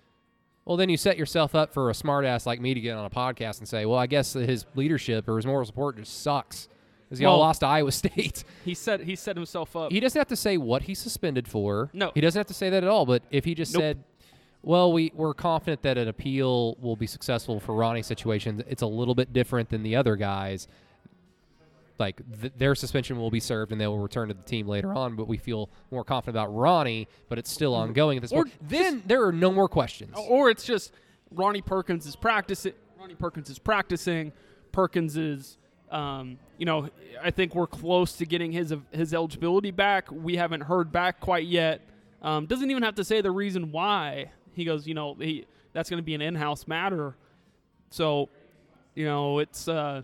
Well, then you set yourself up for a smartass like me to get on a podcast and say, "Well, I guess his leadership or his moral support just sucks." Because y'all Well- lost to Iowa State. He set he set himself up. He doesn't have to say what he's suspended for. No. He doesn't have to say that at all. But if he just Nope. said, well, we, we're confident that an appeal will be successful for Ronnie's situation, it's a little bit different than the other guys. Like th- their suspension will be served and they will return to the team later on, but we feel more confident about Ronnie, but it's still ongoing at this Or point. Then there are no more questions. or it's just Ronnie Perkins is practicing. Ronnie Perkins is practicing. Perkins is, um, you know, I think we're close to getting his his eligibility back. We haven't heard back quite yet. Um, doesn't even have to say the reason why. He goes, you know, he that's going to be an in-house matter. So, you know, it's uh,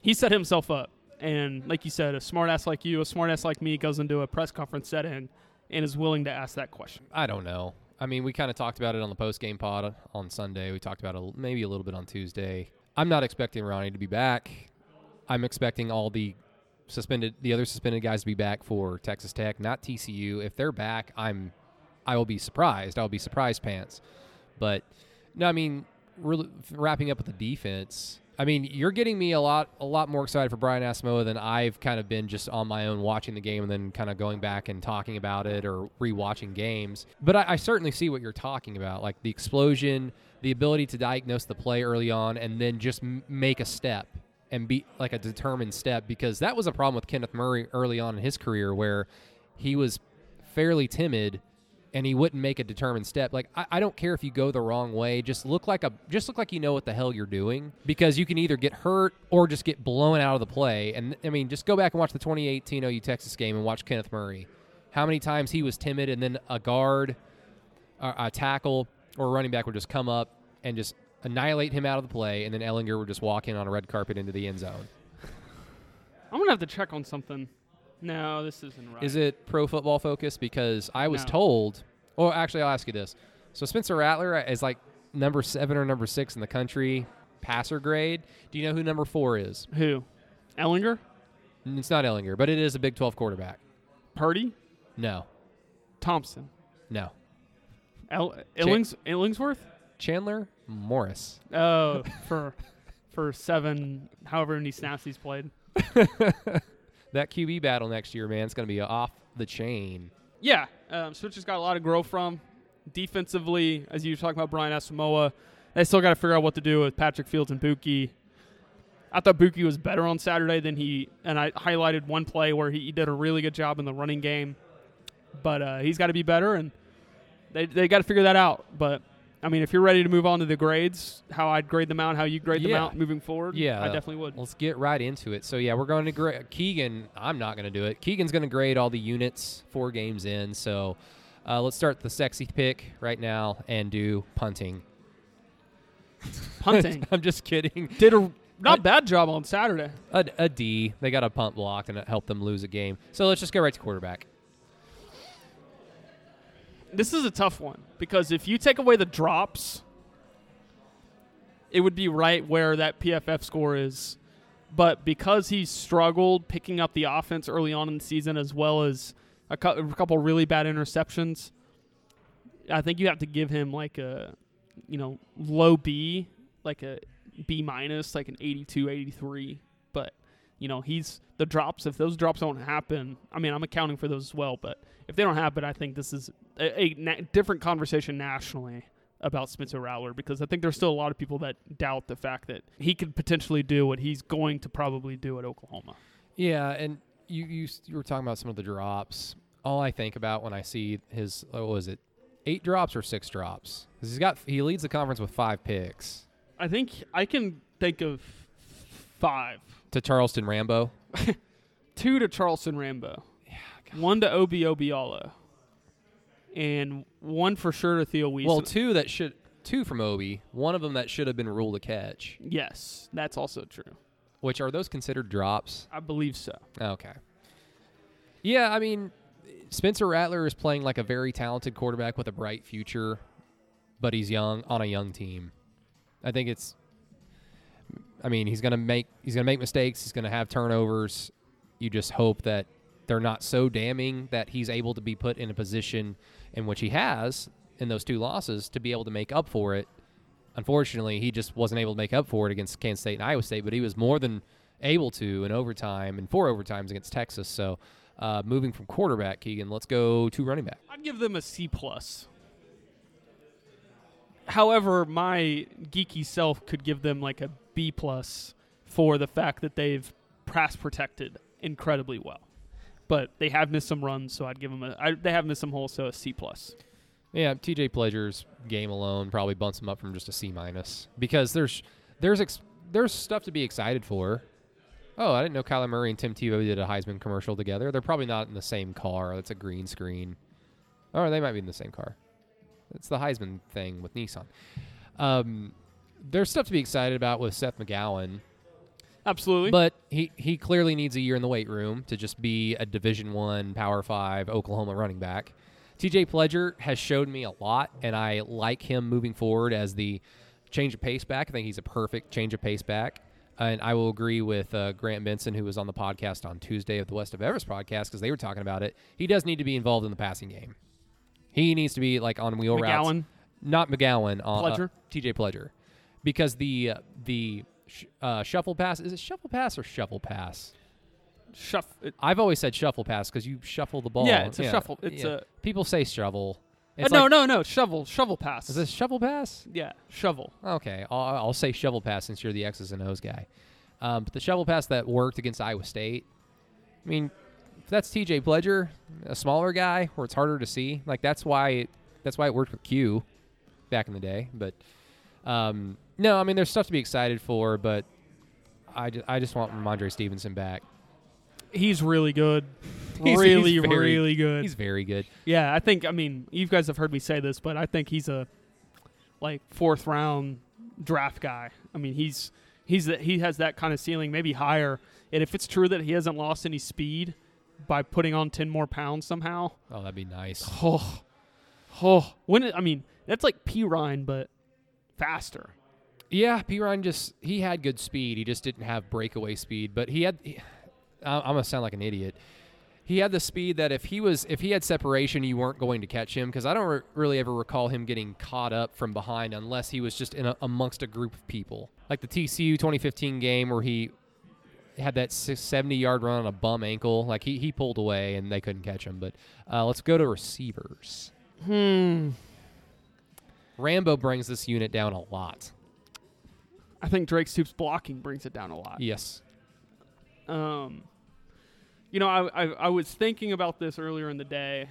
he set himself up, and like you said, a smartass like you, a smartass like me, goes into a press conference setting and is willing to ask that question. I don't know. I mean, we kind of talked about it on the post game pod on Sunday. We talked about it maybe a little bit on Tuesday. I'm not expecting Ronnie to be back. I'm expecting all the suspended, the other suspended guys to be back for Texas Tech, not TCU. If they're back, I'm, I will be surprised. I'll be surprised pants. But no, I mean, really wrapping up with the defense. I mean, you're getting me a lot, a lot more excited for Brian Asamoah than I've kind of been just on my own watching the game and then kind of going back and talking about it or rewatching games. But I, I certainly see what you're talking about, like the explosion, the ability to diagnose the play early on, and then just m- make a step and be like a determined step. Because that was a problem with Kenneth Murray early on in his career, where he was fairly timid and he wouldn't make a determined step. Like I, I don't care if you go the wrong way. Just look like a just look like you know what the hell you're doing because you can either get hurt or just get blown out of the play. And I mean, just go back and watch the 2018 OU Texas game and watch Kenneth Murray. How many times he was timid and then a guard, a, a tackle, or a running back would just come up and just annihilate him out of the play, and then Ehlinger would just walk in on a red carpet into the end zone. I'm gonna have to check on something. No, this isn't right. Is it pro football focus? Because I was No. told, or actually, I'll ask you this. So Spencer Rattler is like number seven or number six in the country passer grade. Do you know who number four is? Who? Ehlinger? It's not Ehlinger, but it is a Big 12 quarterback. Purdy? No, Thompson? no. El- Illings- Illingsworth? Chandler Morris. Oh, for for seven, however many snaps he's played. That QB battle next year, man, it's going to be off the chain. Yeah, um, Switch has got a lot to grow from. Defensively, as you were talking about Brian Asamoah, they still got to figure out what to do with Patrick Fields and Buki. I thought Buki was better on Saturday than he, and I highlighted one play where he, he did a really good job in the running game, but uh, he's got to be better, and they they got to figure that out. But I mean, if you're ready to move on to the grades, how I'd grade them out, how you grade them Yeah. out moving forward, Yeah, I definitely would. Let's get right into it. So yeah, we're going to grade Keegan. I'm not going to do it. Keegan's going to grade all the units four games in. So uh, let's start the sexy pick right now and do punting. Punting I'm just kidding. did a not bad job on Saturday. A, a D. They got a punt block and it helped them lose a game. So let's just go right to quarterback. This is a tough one because if you take away the drops, it would be right where that PFF score is. But because he struggled picking up the offense early on in the season, as well as a, cou- a couple really bad interceptions, I think you have to give him like a, you know, low B, like a B minus, like an 82, 83. But you know, he's the drops. If those drops don't happen, I mean, I'm accounting for those as well. But if they don't happen, I think this is a, a na- different conversation nationally about Spencer Rattler because I think there's still a lot of people that doubt the fact that he could potentially do what he's going to probably do at Oklahoma. Yeah, and you you you were talking about some of the drops. All I think about when I see his what was it, eight drops or six drops? 'Cause he's got he leads the conference with five picks. I think I can think of five. To Charleston Rambo. Two to Charleston Rambo. one to Obi Obialo. And one for sure to Theo Wease. Well, two that should two from Obi. One of them that should have been ruled a catch. yes, that's also true. Which are those considered drops? I believe so. Okay. Yeah, I mean, Spencer Rattler is playing like a very talented quarterback with a bright future, but he's young on a young team. I think it's. I mean, he's gonna make he's gonna make mistakes. He's gonna have turnovers. You just hope that they're not so damning that he's able to be put in a position in which he has in those two losses to be able to make up for it. Unfortunately, he just wasn't able to make up for it against Kansas State and Iowa State, but he was more than able to in overtime and four overtimes against Texas. So, uh, moving from quarterback, Keegan, let's go to running back. I'd give them a C plus. However, my geeky self could give them like a B plus for the fact that they've pass protected incredibly well. But they have missed some runs, so I'd give them a. I, they have missed some holes, so a C plus. Yeah, TJ Pledger's game alone probably bumps him up from just a C minus because there's there's ex- there's stuff to be excited for. Oh, I didn't know Kyler Murray and Tim Tebow did a Heisman commercial together. They're probably not in the same car. It's a green screen. Or they might be in the same car. It's the Heisman thing with Nissan. Um, there's stuff to be excited about with Seth McGowan, Absolutely. but he, he clearly needs a year in the weight room to just be a Division One Power Five Oklahoma running back. TJ Pledger has showed me a lot, and I like him moving forward as the change of pace back. I think he's a perfect change of pace back. And I will agree with uh, Grant Benson, who was on the podcast on Tuesday of the West of Everest podcast, because they were talking about it. He does need to be involved in the passing game. He needs to be like on wheel routes. McGowan. Not McGowan. Uh, Pledger? Uh, TJ Pledger. Because the uh, the sh- uh, shuffle pass is it shuffle pass or shuffle pass? Shuff. It, I've always said shuffle pass because you shuffle the ball. Yeah, it's a shuffle. It's a- people say shovel. uh, It's no, like- no, no. Shovel. Shovel pass. Is this shovel pass? yeah, shovel. Okay, I'll, I'll say shovel pass since you're the X's and O's guy. Um, but the shovel pass that worked against Iowa State, I mean, that's TJ Pledger, a smaller guy where it's harder to see. Like that's why it, that's why it worked with Q back in the day. But um, no, I mean, there's stuff to be excited for, but I just, I just want Rhamondre Stevenson back. He's really good. He's- really, he's very- really good. He's very good. Yeah, I think. I mean, you guys have heard me say this, but I think he's a like fourth round draft guy. I mean, he's he's the, he has that kind of ceiling, maybe higher. And if it's true that he hasn't lost any speed by putting on ten more pounds somehow, Oh, that'd be nice. oh, oh, when it, I mean, that's like Perine, but faster. Yeah, Perine just he had good speed. He just didn't have breakaway speed. But he had. He, I'm gonna sound like an idiot. He had the speed that if he was if he had separation, you weren't going to catch him because I don't re- really ever recall him getting caught up from behind unless he was just in a, amongst a group of people, like the TCU 2015 game where he had that 70 yard run on a bum ankle. Like he he pulled away and they couldn't catch him. But uh, let's go to receivers. Hmm. Rambo brings this unit down a lot. I think Drake Stoops blocking brings it down a lot. Yes. Um, you know, I, I I was thinking about this earlier in the day.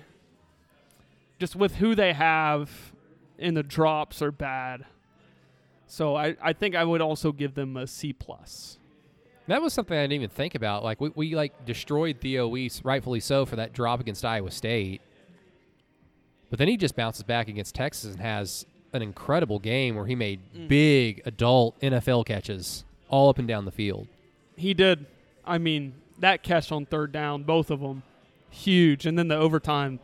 Just with who they have, and the drops are bad. So I, I think I would also give them a C plus. That was something I didn't even think about. Like we, we like destroyed Theo Wease, rightfully so, for that drop against Iowa State. But then he just bounces back against Texas and has an incredible game where he made big adult NFL catches all up and down the field. He did. I mean, that catch on third down, both of them, huge, and then the overtime,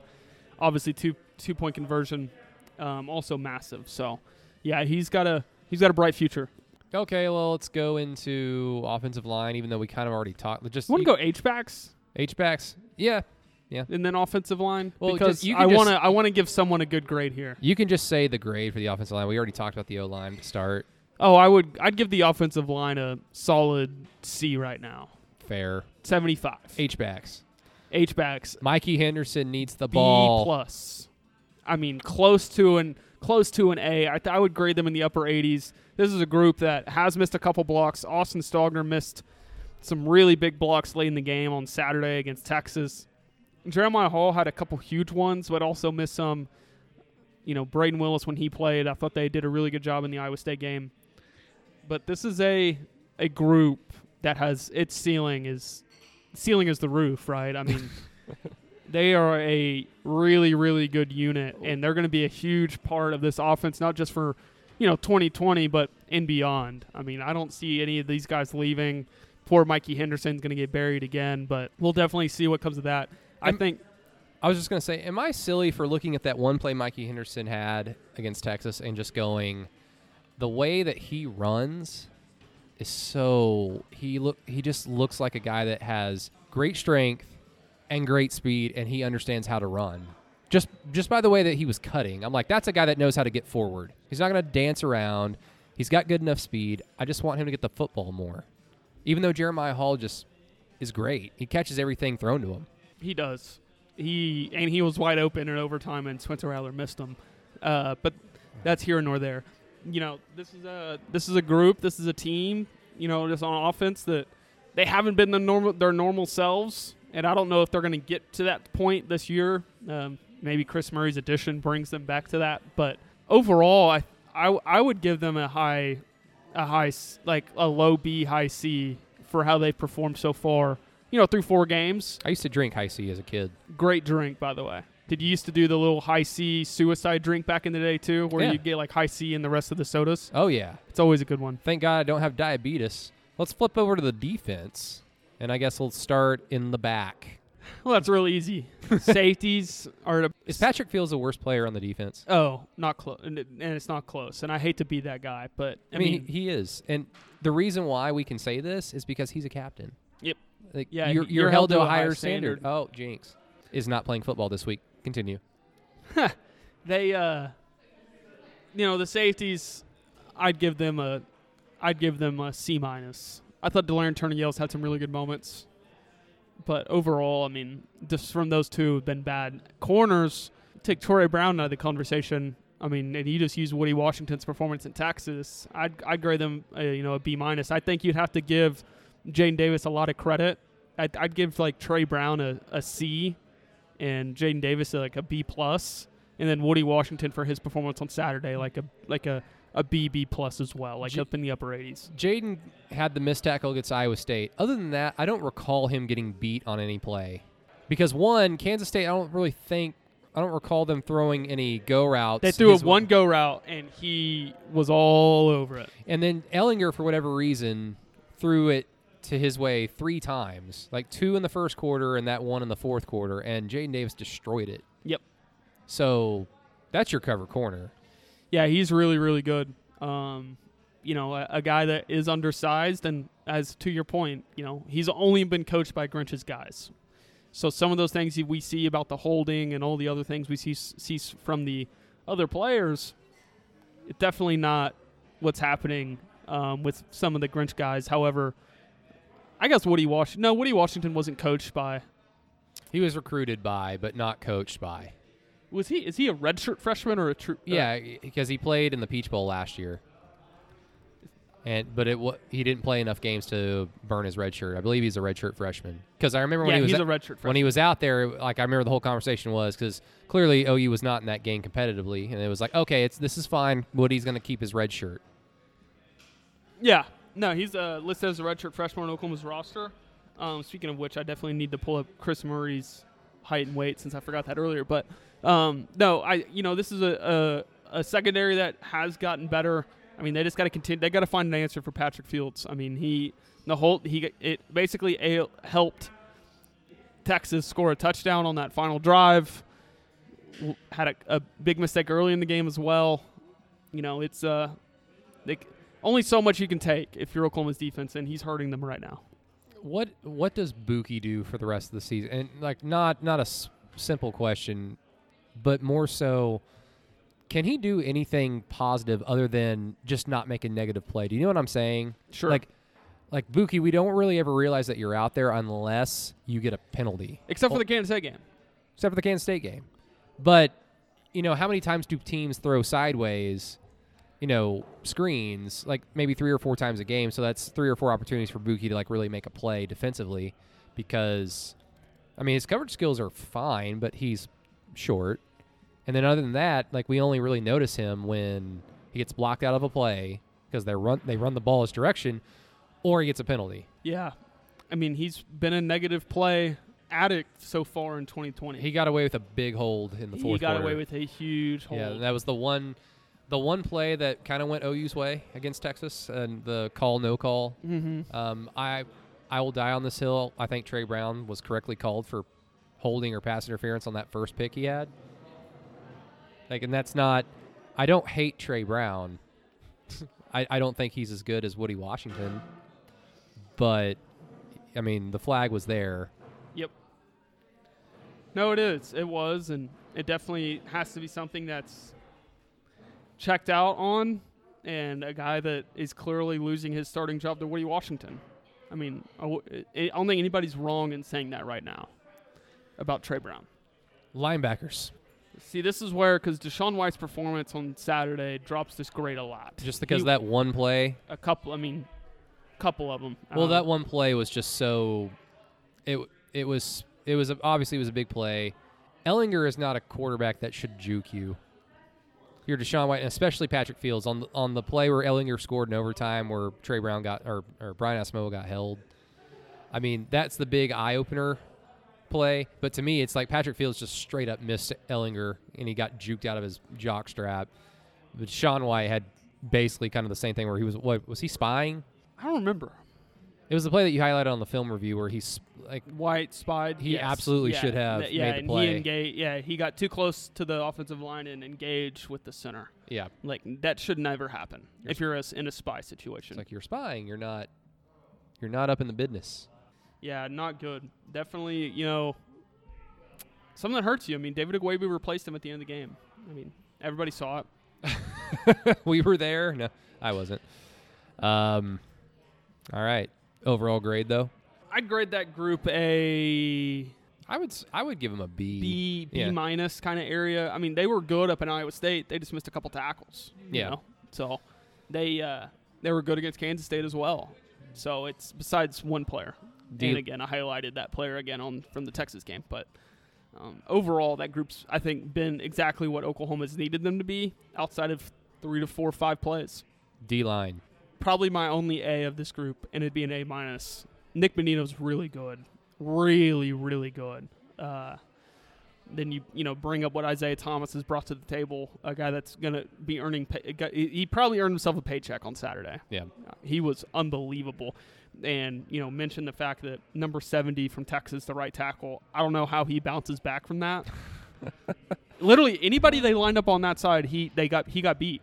obviously two two point conversion, um, also massive. So, yeah, he's got a he's got a bright future. Okay, well let's go into offensive line. Even though we kind of already talked, just Want to go H backs? H backs. Yeah, and then offensive line Well, because just- I want to I want to give someone a good grade here. you can just say the grade for the offensive line. We already talked about the O line to start. Oh, I would I'd give the offensive line a solid C right now. Fair. 75. H backs. H backs Mikey Henderson needs the B ball. plus. I mean, close to an close to an A. I, th- I would grade them in the upper 80s. This is a group that has missed a couple blocks. Austin Stogner missed some really big blocks late in the game on Saturday against Texas. Jeremiah Hall had a couple huge ones, but also missed some. You know, Brayden Willis when he played, I thought they did a really good job in the Iowa State game. but this is a a group that has its ceiling is ceiling is the roof, right? I mean, they are a really really good unit, and they're going to be a huge part of this offense, not just for you know 2020, but and beyond. I mean, I don't see any of these guys leaving. Poor Mikey Henderson's going to get buried again, but we'll definitely see what comes of that. I Am- think I was just going to say, am I silly for looking at that one play Mikey Henderson had against Texas and just going, the way that he runs is so he look he just looks like a guy that has great strength and great speed and he understands how to run. Just just by the way that he was cutting, I'm like that's a guy that knows how to get forward. He's not going to dance around. He's got good enough speed. I just want him to get the football more. Even though Jeremiah Hall just is great. He catches everything thrown to him. He does. He and he was wide open in overtime, and Spencer Rattler missed him. Uh, but that's here nor there. You know, this is a this is a group. This is a team. You know, just on offense that they haven't been the normal their normal selves, and I don't know if they're going to get to that point this year. Um, maybe Chris Murray's addition brings them back to that. But overall, I I, I would give them a high a high like a low B, high C for how they've performed so far. You know, through four games I used to drink Hi-C as a kid. great drink by the way did you used to do the little Hi-C suicide drink back in the day too where Yeah. you get like Hi-C and the rest of the sodas Oh yeah. it's always a good one Thank God I don't have diabetes. Let's flip over to the defense, and I guess we'll start in the back. well that's really easy safeties are the Is Patrick Fields the worst player on the defense? oh not close and, it- and it's not close and i hate to be that guy but i, I mean, mean, he is, and the reason why we can say this is because he's a captain. Yep. Like, Yeah, you're, you're, held to a higher standard. Oh, Jinx is not playing football this week. Continue. they uh you know the safeties i'd give them a i'd give them a c minus i thought Delarrin turner yales had some really good moments but overall i mean just from those two have been bad corners take Trey brown out of the conversation i mean and you just use woody washington's performance in texas i'd, I'd grade them a, you know a b minus i think you'd have to give Jaden davis a lot of credit i'd, I'd give like trey brown a, a c and Jaden Davis like a B plus, and then Woody Washington for his performance on Saturday like a like a a B B plus as well, like J- up in the upper 80s. Jaden had the missed tackle against Iowa State. Other than that, I don't recall him getting beat on any play. Because one, Kansas State, I don't really think, I don't recall them throwing any go routes. They threw a one go route and he was all over it. And then Ehlinger, for whatever reason, threw it to his way three times, like two in the first quarter and that one in the fourth quarter, and Jaden Davis destroyed it. Yep. So that's your cover corner. Yeah, he's really really good. Um, you know, a, a guy that is undersized and as to your point, you know, he's only been coached by Grinch's guys. So some of those things we see about the holding and all the other things we see see from the other players, it's definitely not what's happening um, with some of the Grinch guys. However, I guess Woody Washington. No, Woody Washington wasn't coached by. He was recruited by, but not coached by. Was he? Is he a redshirt freshman or a true? uh, Yeah, because he played in the Peach Bowl last year. And but it wa- he didn't play enough games to burn his red shirt. I believe he's a redshirt freshman. Because I remember when yeah, he was he's a- a redshirt freshman. when he was out there, like I remember the whole conversation was because clearly OU was not in that game competitively, and it was like, okay, it's this is fine. Woody's going to keep his red shirt. Yeah, no, he's uh, listed as a redshirt freshman on Oklahoma's roster. Um, speaking of which, I definitely need to pull up Chris Murray's height and weight since I forgot that earlier. But um, no, I you know this is a, a a secondary that has gotten better. I mean, they just got to continue. They got to find an answer for Patrick Fields. I mean, he the whole he it basically helped Texas score a touchdown on that final drive. Had a, a big mistake early in the game as well. You know, it's uh, only so much you can take if you're Oklahoma's defense, and he's hurting them right now. What what does Buki do for the rest of the season? And like not not a s- simple question, but more so, can he do anything positive other than just not make a negative play? Do you know what I'm saying? Sure. Like like Buki, we don't really ever realize that you're out there unless you get a penalty. Except for the Kansas State game. except for the Kansas State game. But you know, how many times do teams throw sideways? You know, screens like maybe three or four times a game. So that's three or four opportunities for Buki to like really make a play defensively, because I mean his coverage skills are fine, but he's short. And then other than that, like we only really notice him when he gets blocked out of a play because they run they run the ball his direction, or he gets a penalty. Yeah. I mean, he's been a negative play addict so far in 2020. He got away with a big hold in the fourth. He got quarter. away with a huge hold. Yeah, that was the one, the one play that kind of went OU's way against Texas, and the call no call. mm-hmm. Um, I, I will die on this hill. I think Trey Brown was correctly called for holding or pass interference on that first pick he had. Like, and that's not. I don't hate Trey Brown. I, I don't think he's as good as Woody Washington, but I mean the flag was there. Yep. No, it is. It was, and it definitely has to be something that's checked out on, and a guy that is clearly losing his starting job to Woody Washington. I mean, I w- I don't think anybody's wrong in saying that right now about Trey Brown. Linebackers, See, this is where because DaShaun White's performance on Saturday drops this grade a lot. just because He- that one play a couple. I mean, a couple of them. Well, um, that one play was just so. It it was it was a, obviously it was a big play. Ehlinger is not a quarterback that should juke you. You're DaShaun White, and especially Patrick Fields on the, on the play where Ehlinger scored in overtime, where Trey Brown got or or Brian Asamoah got held. I mean, that's the big eye opener play. But to me, it's like Patrick Fields just straight up missed Ehlinger, and he got juked out of his jock strap. But Sean White had basically kind of the same thing where he was what was he spying? I don't remember. It was the play that you highlighted on the film review where he's like, White spied. He yes. absolutely Yeah, should have th- yeah, made the play. he engaged. Yeah, he got too close to the offensive line and engaged with the center. yeah, Like that should never happen You're if you're a in a spy situation. it's like you're spying. You're not, you're not up in the business. yeah, not good. Definitely, you know, something that hurts you. I mean, David Ugwoegbu replaced him at the end of the game. I mean, everybody saw it. we were there. No, I wasn't. Um, all right. Overall grade though, I'd grade that group a I would s- I would give him a B. B B Yeah. minus kind of area. I mean, they were good up in Iowa State. They just missed a couple tackles. you Yeah. know? So they uh, they were good against Kansas State as well. So it's besides one player. Do and you- again, I highlighted that player again on from the Texas game. But um, overall, that group's I think been exactly what Oklahoma's needed them to be outside of three to four, five plays. D line. Probably my only A of this group, and it'd be an A minus. Nik Bonitto's really good, really, really good. Uh, then you you know bring up what Isaiah Thomas has brought to the table, a guy that's gonna be earning. Pay, he he probably earned himself a paycheck on Saturday. Yeah. Uh, He was unbelievable, and you know mention the fact that number seventy from Texas, the right tackle. I don't know how he bounces back from that. Literally anybody they lined up on that side, he they got he got beat.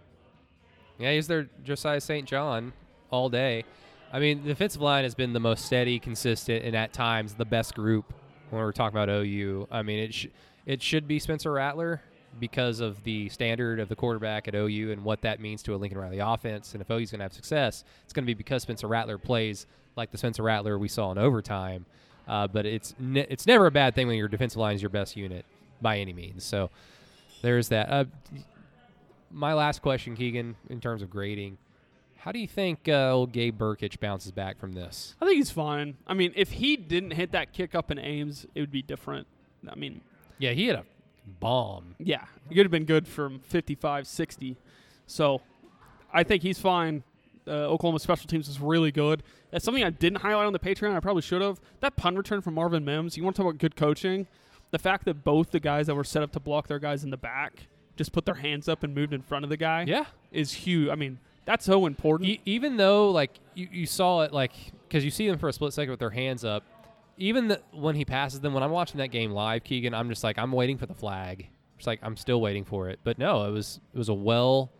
Yeah, he's their Josiah St. John all day. I mean, the defensive line has been the most steady, consistent, and at times the best group when we're talking about OU. I mean, it sh- it should be Spencer Rattler because of the standard of the quarterback at OU and what that means to a Lincoln Riley offense. And if OU's going to have success, it's going to be because Spencer Rattler plays like the Spencer Rattler we saw in overtime. Uh, but it's ne- it's never a bad thing when your defensive line is your best unit by any means. So there's that. Uh, my last question, Keegan, in terms of grading, how do you think uh, old Gabe Brkic bounces back from this? I think he's fine. I mean, if he didn't hit that kick up in Ames, it would be different. I mean, Yeah, he had a bomb. yeah, he could have been good from 55, 60. So I think he's fine. Uh, Oklahoma special teams is really good. That's something I didn't highlight on the Patreon. I probably should have. That punt return from Marvin Mims. You want to talk about good coaching? The fact that both the guys that were set up to block their guys in the back just put their hands up and moved in front of the guy Yeah. is huge. I mean, that's so important. E- even though, like, you, you saw it, like, because you see them for a split second with their hands up, even the, when he passes them, when I'm watching that game live, Keegan, I'm just like, I'm waiting for the flag. It's like, I'm still waiting for it. But no, it was it was a well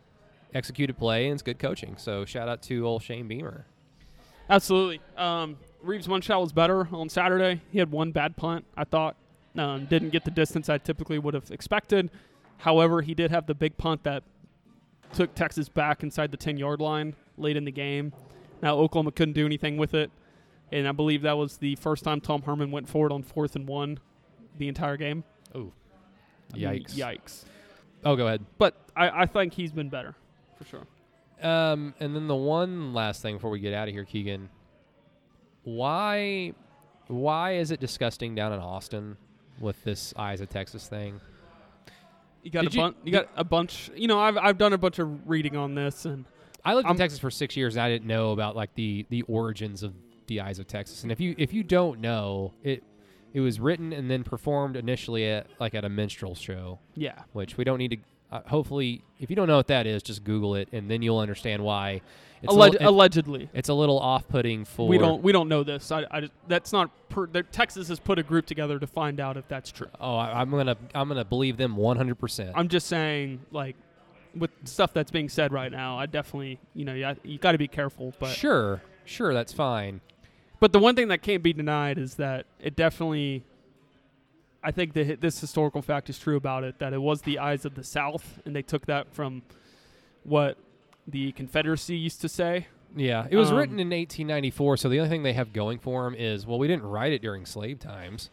executed play and it's good coaching. So shout out to old Shane Beamer. Absolutely. Um, Reeves shot was better on Saturday. He had one bad punt, I thought. Um, didn't get the distance I typically would have expected. However, he did have the big punt that took Texas back inside the 10 yard line late in the game. Now, Oklahoma couldn't do anything with it. And I believe that was the first time Tom Herman went forward on fourth and one the entire game. Oh, I mean, yikes! yikes. Oh, go ahead. But I, I think he's been better, for sure. Um, and then the one last thing before we get out of here, Keegan. Why, why is it disgusting down in Austin with this Eyes of Texas thing? You got Did a you- bunch. You got a bunch. You know, I've I've done a bunch of reading on this, and I lived I'm- in Texas for six years, and I didn't know about like the the origins of the Eyes of Texas. And if you if you don't know, it it was written and then performed initially at like at a minstrel show, Yeah. which we don't need to. Uh, hopefully, if you don't know what that is, just Google it, and then you'll understand why. It's Alleg- little, it- allegedly. it's a little off-putting for We don't we don't know this. I, I that's not per, Texas has put a group together to find out if that's true. Oh, I, I'm gonna I'm gonna believe them 100. percent I'm just saying like with stuff that's being said right now, I definitely, you know, you, you got to be careful, but Sure, sure, that's fine. But the one thing that can't be denied is that it definitely, I think that this historical fact is true about it that it was the eyes of the South, and they took that from what the Confederacy used to say. Yeah, it was Um, written in 1894, so the only thing they have going for them is well, we didn't write it during slave times.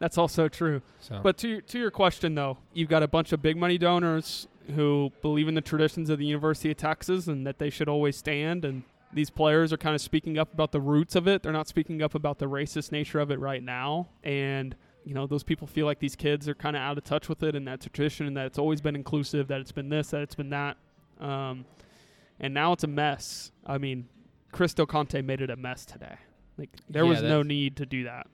That's also true. So, But to your, to your question though, you've got a bunch of big money donors who believe in the traditions of the University of Texas and that they should always stand and these players are kind of speaking up about the roots of it. They're not speaking up about the racist nature of it right now. And you know, those people feel like these kids are kind of out of touch with it and that tradition and that it's always been inclusive, that it's been this, that it's been that. Um, and now it's a mess. I mean, Chris Del Conte made it a mess today. Like there Yeah, was no need to do that.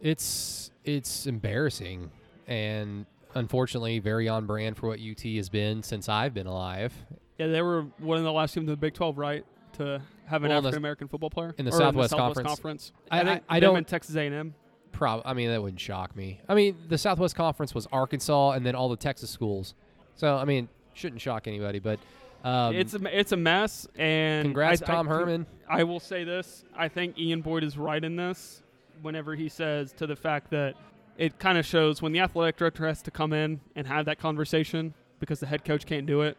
it's it's embarrassing and unfortunately very on brand for what UT has been since I've been alive. Yeah, they were one of the last teams in the Big 12, right? To have an Well, African American football player in the Southwest Southwest Conference. Conference. I- think I- I don't- and Texas A&M. Prob I mean that wouldn't shock me. I mean the Southwest Conference was Arkansas and then all the Texas schools. So I mean shouldn't shock anybody, but um, it's a, it's a mess. And congrats I, Tom I, Herman. I will say this: I think Ian Boyd is right in this. Whenever he says to the fact that it kind of shows when the athletic director has to come in and have that conversation because the head coach can't do it.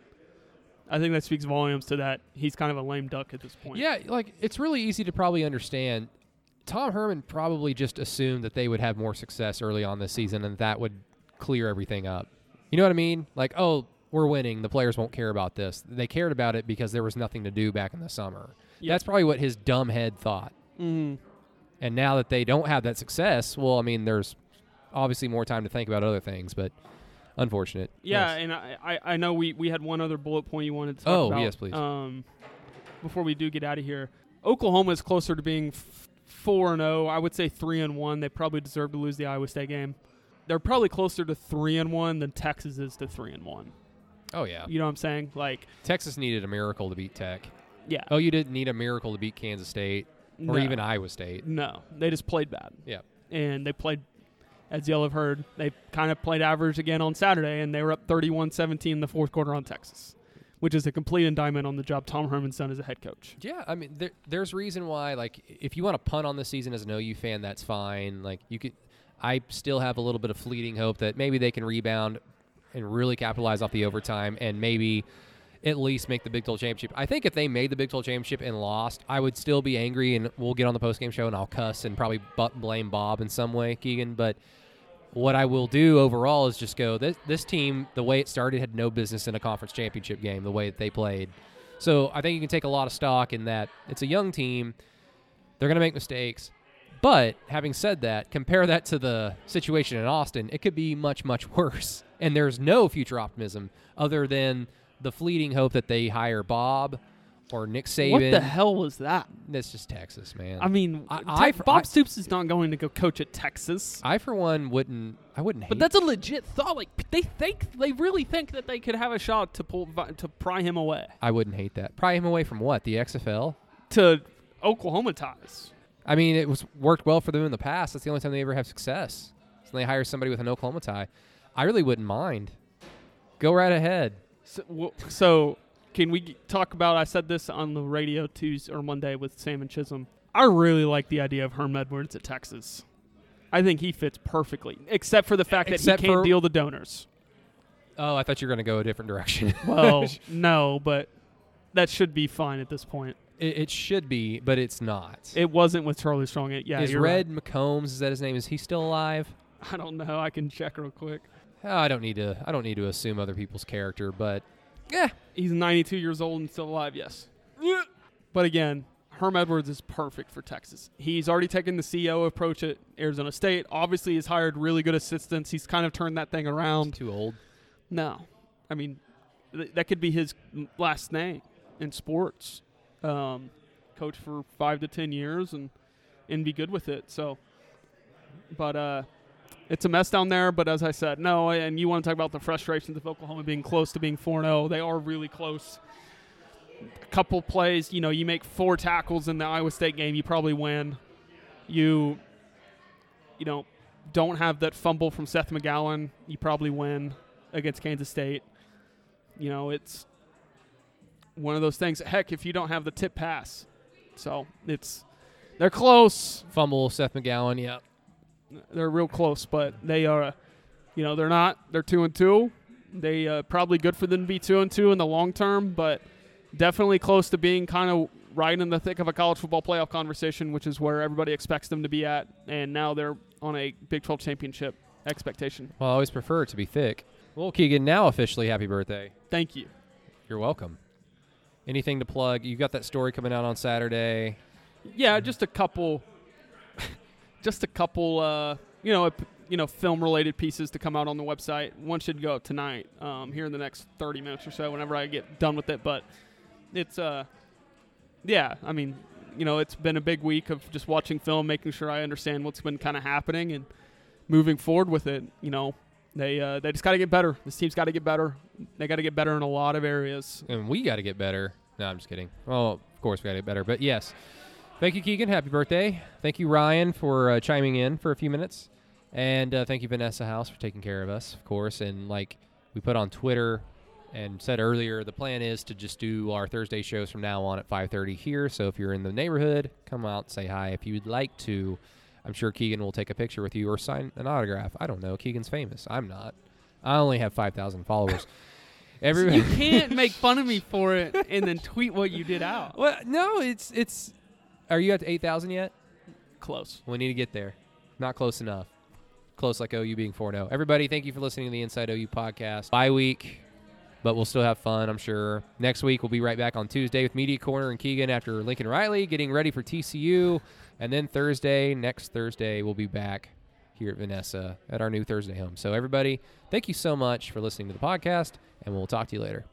I think that speaks volumes to that he's kind of a lame duck at this point. Yeah, like it's really easy to probably understand. Tom Herman probably just assumed that they would have more success early on this season and that would clear everything up. You know what I mean? Like, oh, we're winning. The players won't care about this. They cared about it because there was nothing to do back in the summer. Yeah. That's probably what his dumb head thought. Mhm. And now that they don't have that success, well, I mean, there's obviously more time to think about other things, but unfortunate. Yeah, Yes. and I, I, know we, we had one other bullet point you wanted to talk Oh, about. yes, please. Um, before we do get out of here, Oklahoma is closer to being four and zero. I would say three and one. They probably deserve to lose the Iowa State game. They're probably closer to three and one than Texas is to three and one. Oh, yeah. You know what I'm saying? Like, Texas needed a miracle to beat Tech. yeah. Oh, you didn't need a miracle to beat Kansas State or No. even Iowa State. No, they just played bad. Yeah. And they played, as y'all have heard, they kind of played average again on Saturday, and they were up 31 17 in the fourth quarter on Texas, which is a complete indictment on the job Tom Herman's done as a head coach. Yeah, I mean, there, there's reason why. Like, if you want to punt on this season as an OU fan, that's fine. Like, you could. I still have a little bit of fleeting hope that maybe they can rebound and really capitalize off the overtime and maybe at least make the Big 12 championship. I think if they made the Big 12 championship and lost, I would still be angry, and we'll get on the post game show and I'll cuss and probably butt blame Bob in some way, Keegan. But what I will do overall is just go this this team the way it started had no business in a conference championship game the way that they played. So I think you can take a lot of stock in that it's a young team. They're going to make mistakes. But having said that, compare that to the situation in Austin, it could be much much worse. And there's no future optimism other than the fleeting hope that they hire Bob or Nick Saban. What the hell was that? That's just Texas, man. I mean, I- Te- I- Bob Stoops is not going to go coach at Texas. I for one wouldn't. I wouldn't. But that's a legit thought. Like they think, they really think that they could have a shot to pull to pry him away I wouldn't hate that. Pry him away from what? The XFL? to Oklahoma ties. I mean, it was worked well for them in the past. That's the only time they ever have success. So they hire somebody with an Oklahoma tie. I really wouldn't mind. Go right ahead. So, w- so can we talk about? I said this on the radio Tuesday or Monday with Sam and Chisholm. I really like the idea of Herm Edwards at Texas. I think he fits perfectly, except for the fact that he can't deal the donors. Oh, I thought you were going to go a different direction. Well, no, but that should be fine at this point. it, it should be, but it's not. It wasn't with Charlie Strong. It, yeah, is Red right. McCombs? Is that his name? Is he still alive? I don't know. I can check real quick. Oh, I don't need to. I don't need to assume other people's character, but yeah, He's 92 years old and still alive. Yes. But again, Herm Edwards is perfect for Texas. He's already taken the CEO approach at Arizona State. Obviously, he's hired really good assistants. He's kind of turned that thing around. too old. No, I mean, th- that could be his last name in sports. Um, coach for five to ten years and and be good with it. So, but uh, it's a mess down there. But as I said, no. And you want to talk about the frustrations of Oklahoma being close to being 4 0. They are really close. A couple plays, you know, you make four tackles in the Iowa State game, you probably win. You, you know, don't have that fumble from Seth McGowan, you probably win against Kansas State. You know, it's one of those things. Heck, if you don't have the tip pass, so it's they're close. Fumble, Seth McGowan. Yeah. They're real close, but they are, you know, they're not. They're two and two. They uh, probably good for them to be two and two in the long term, but definitely close to being kind of right in the thick of a college football playoff conversation, which is where everybody expects them to be at. And now they're on a Big 12 championship expectation. Well, I always prefer it to be thick. Well, Keegan, now officially happy birthday. Thank you. You're welcome. Anything to plug? You got that story coming out on Saturday. Yeah, just a couple, just a couple, uh, you know, ep- you know, film related pieces to come out on the website. One should go up tonight, um, here in the next 30 minutes or so, whenever I get done with it. But it's, uh, yeah, I mean, you know, it's been a big week of just watching film, making sure I understand what's been kind of happening and moving forward with it. You know, they uh, they just got to get better. This team's got to get better. They got to get better in a lot of areas. And we got to get better. No, I'm just kidding. Well, of course we got to get better. But yes, thank you, Keegan. Happy birthday. Thank you, Ryan, for uh, chiming in for a few minutes. And uh, thank you, Vanessa House, for taking care of us, of course. And like we put on Twitter and said earlier, the plan is to just do our Thursday shows from now on at 5:30 here. So if you're in the neighborhood, come out, say hi. If you'd like to, I'm sure Keegan will take a picture with you or sign an autograph. I don't know. Keegan's famous. I'm not. I only have 5,000 followers. Everybody. You can't make fun of me for it and then tweet what you did out. Well, no, it's it's. Are you at eight thousand yet? Close. We need to get there. Not close enough. Close like OU being 4 0. Everybody, thank you for listening to the Inside OU podcast. Bye week, but we'll still have fun, I'm sure. Next week, we'll be right back on Tuesday with Media Corner and Keegan after Lincoln Riley getting ready for TCU. And then Thursday, next Thursday, we'll be back here at Vanessa at our new Thursday home. So, everybody, thank you so much for listening to the podcast, and we'll talk to you later.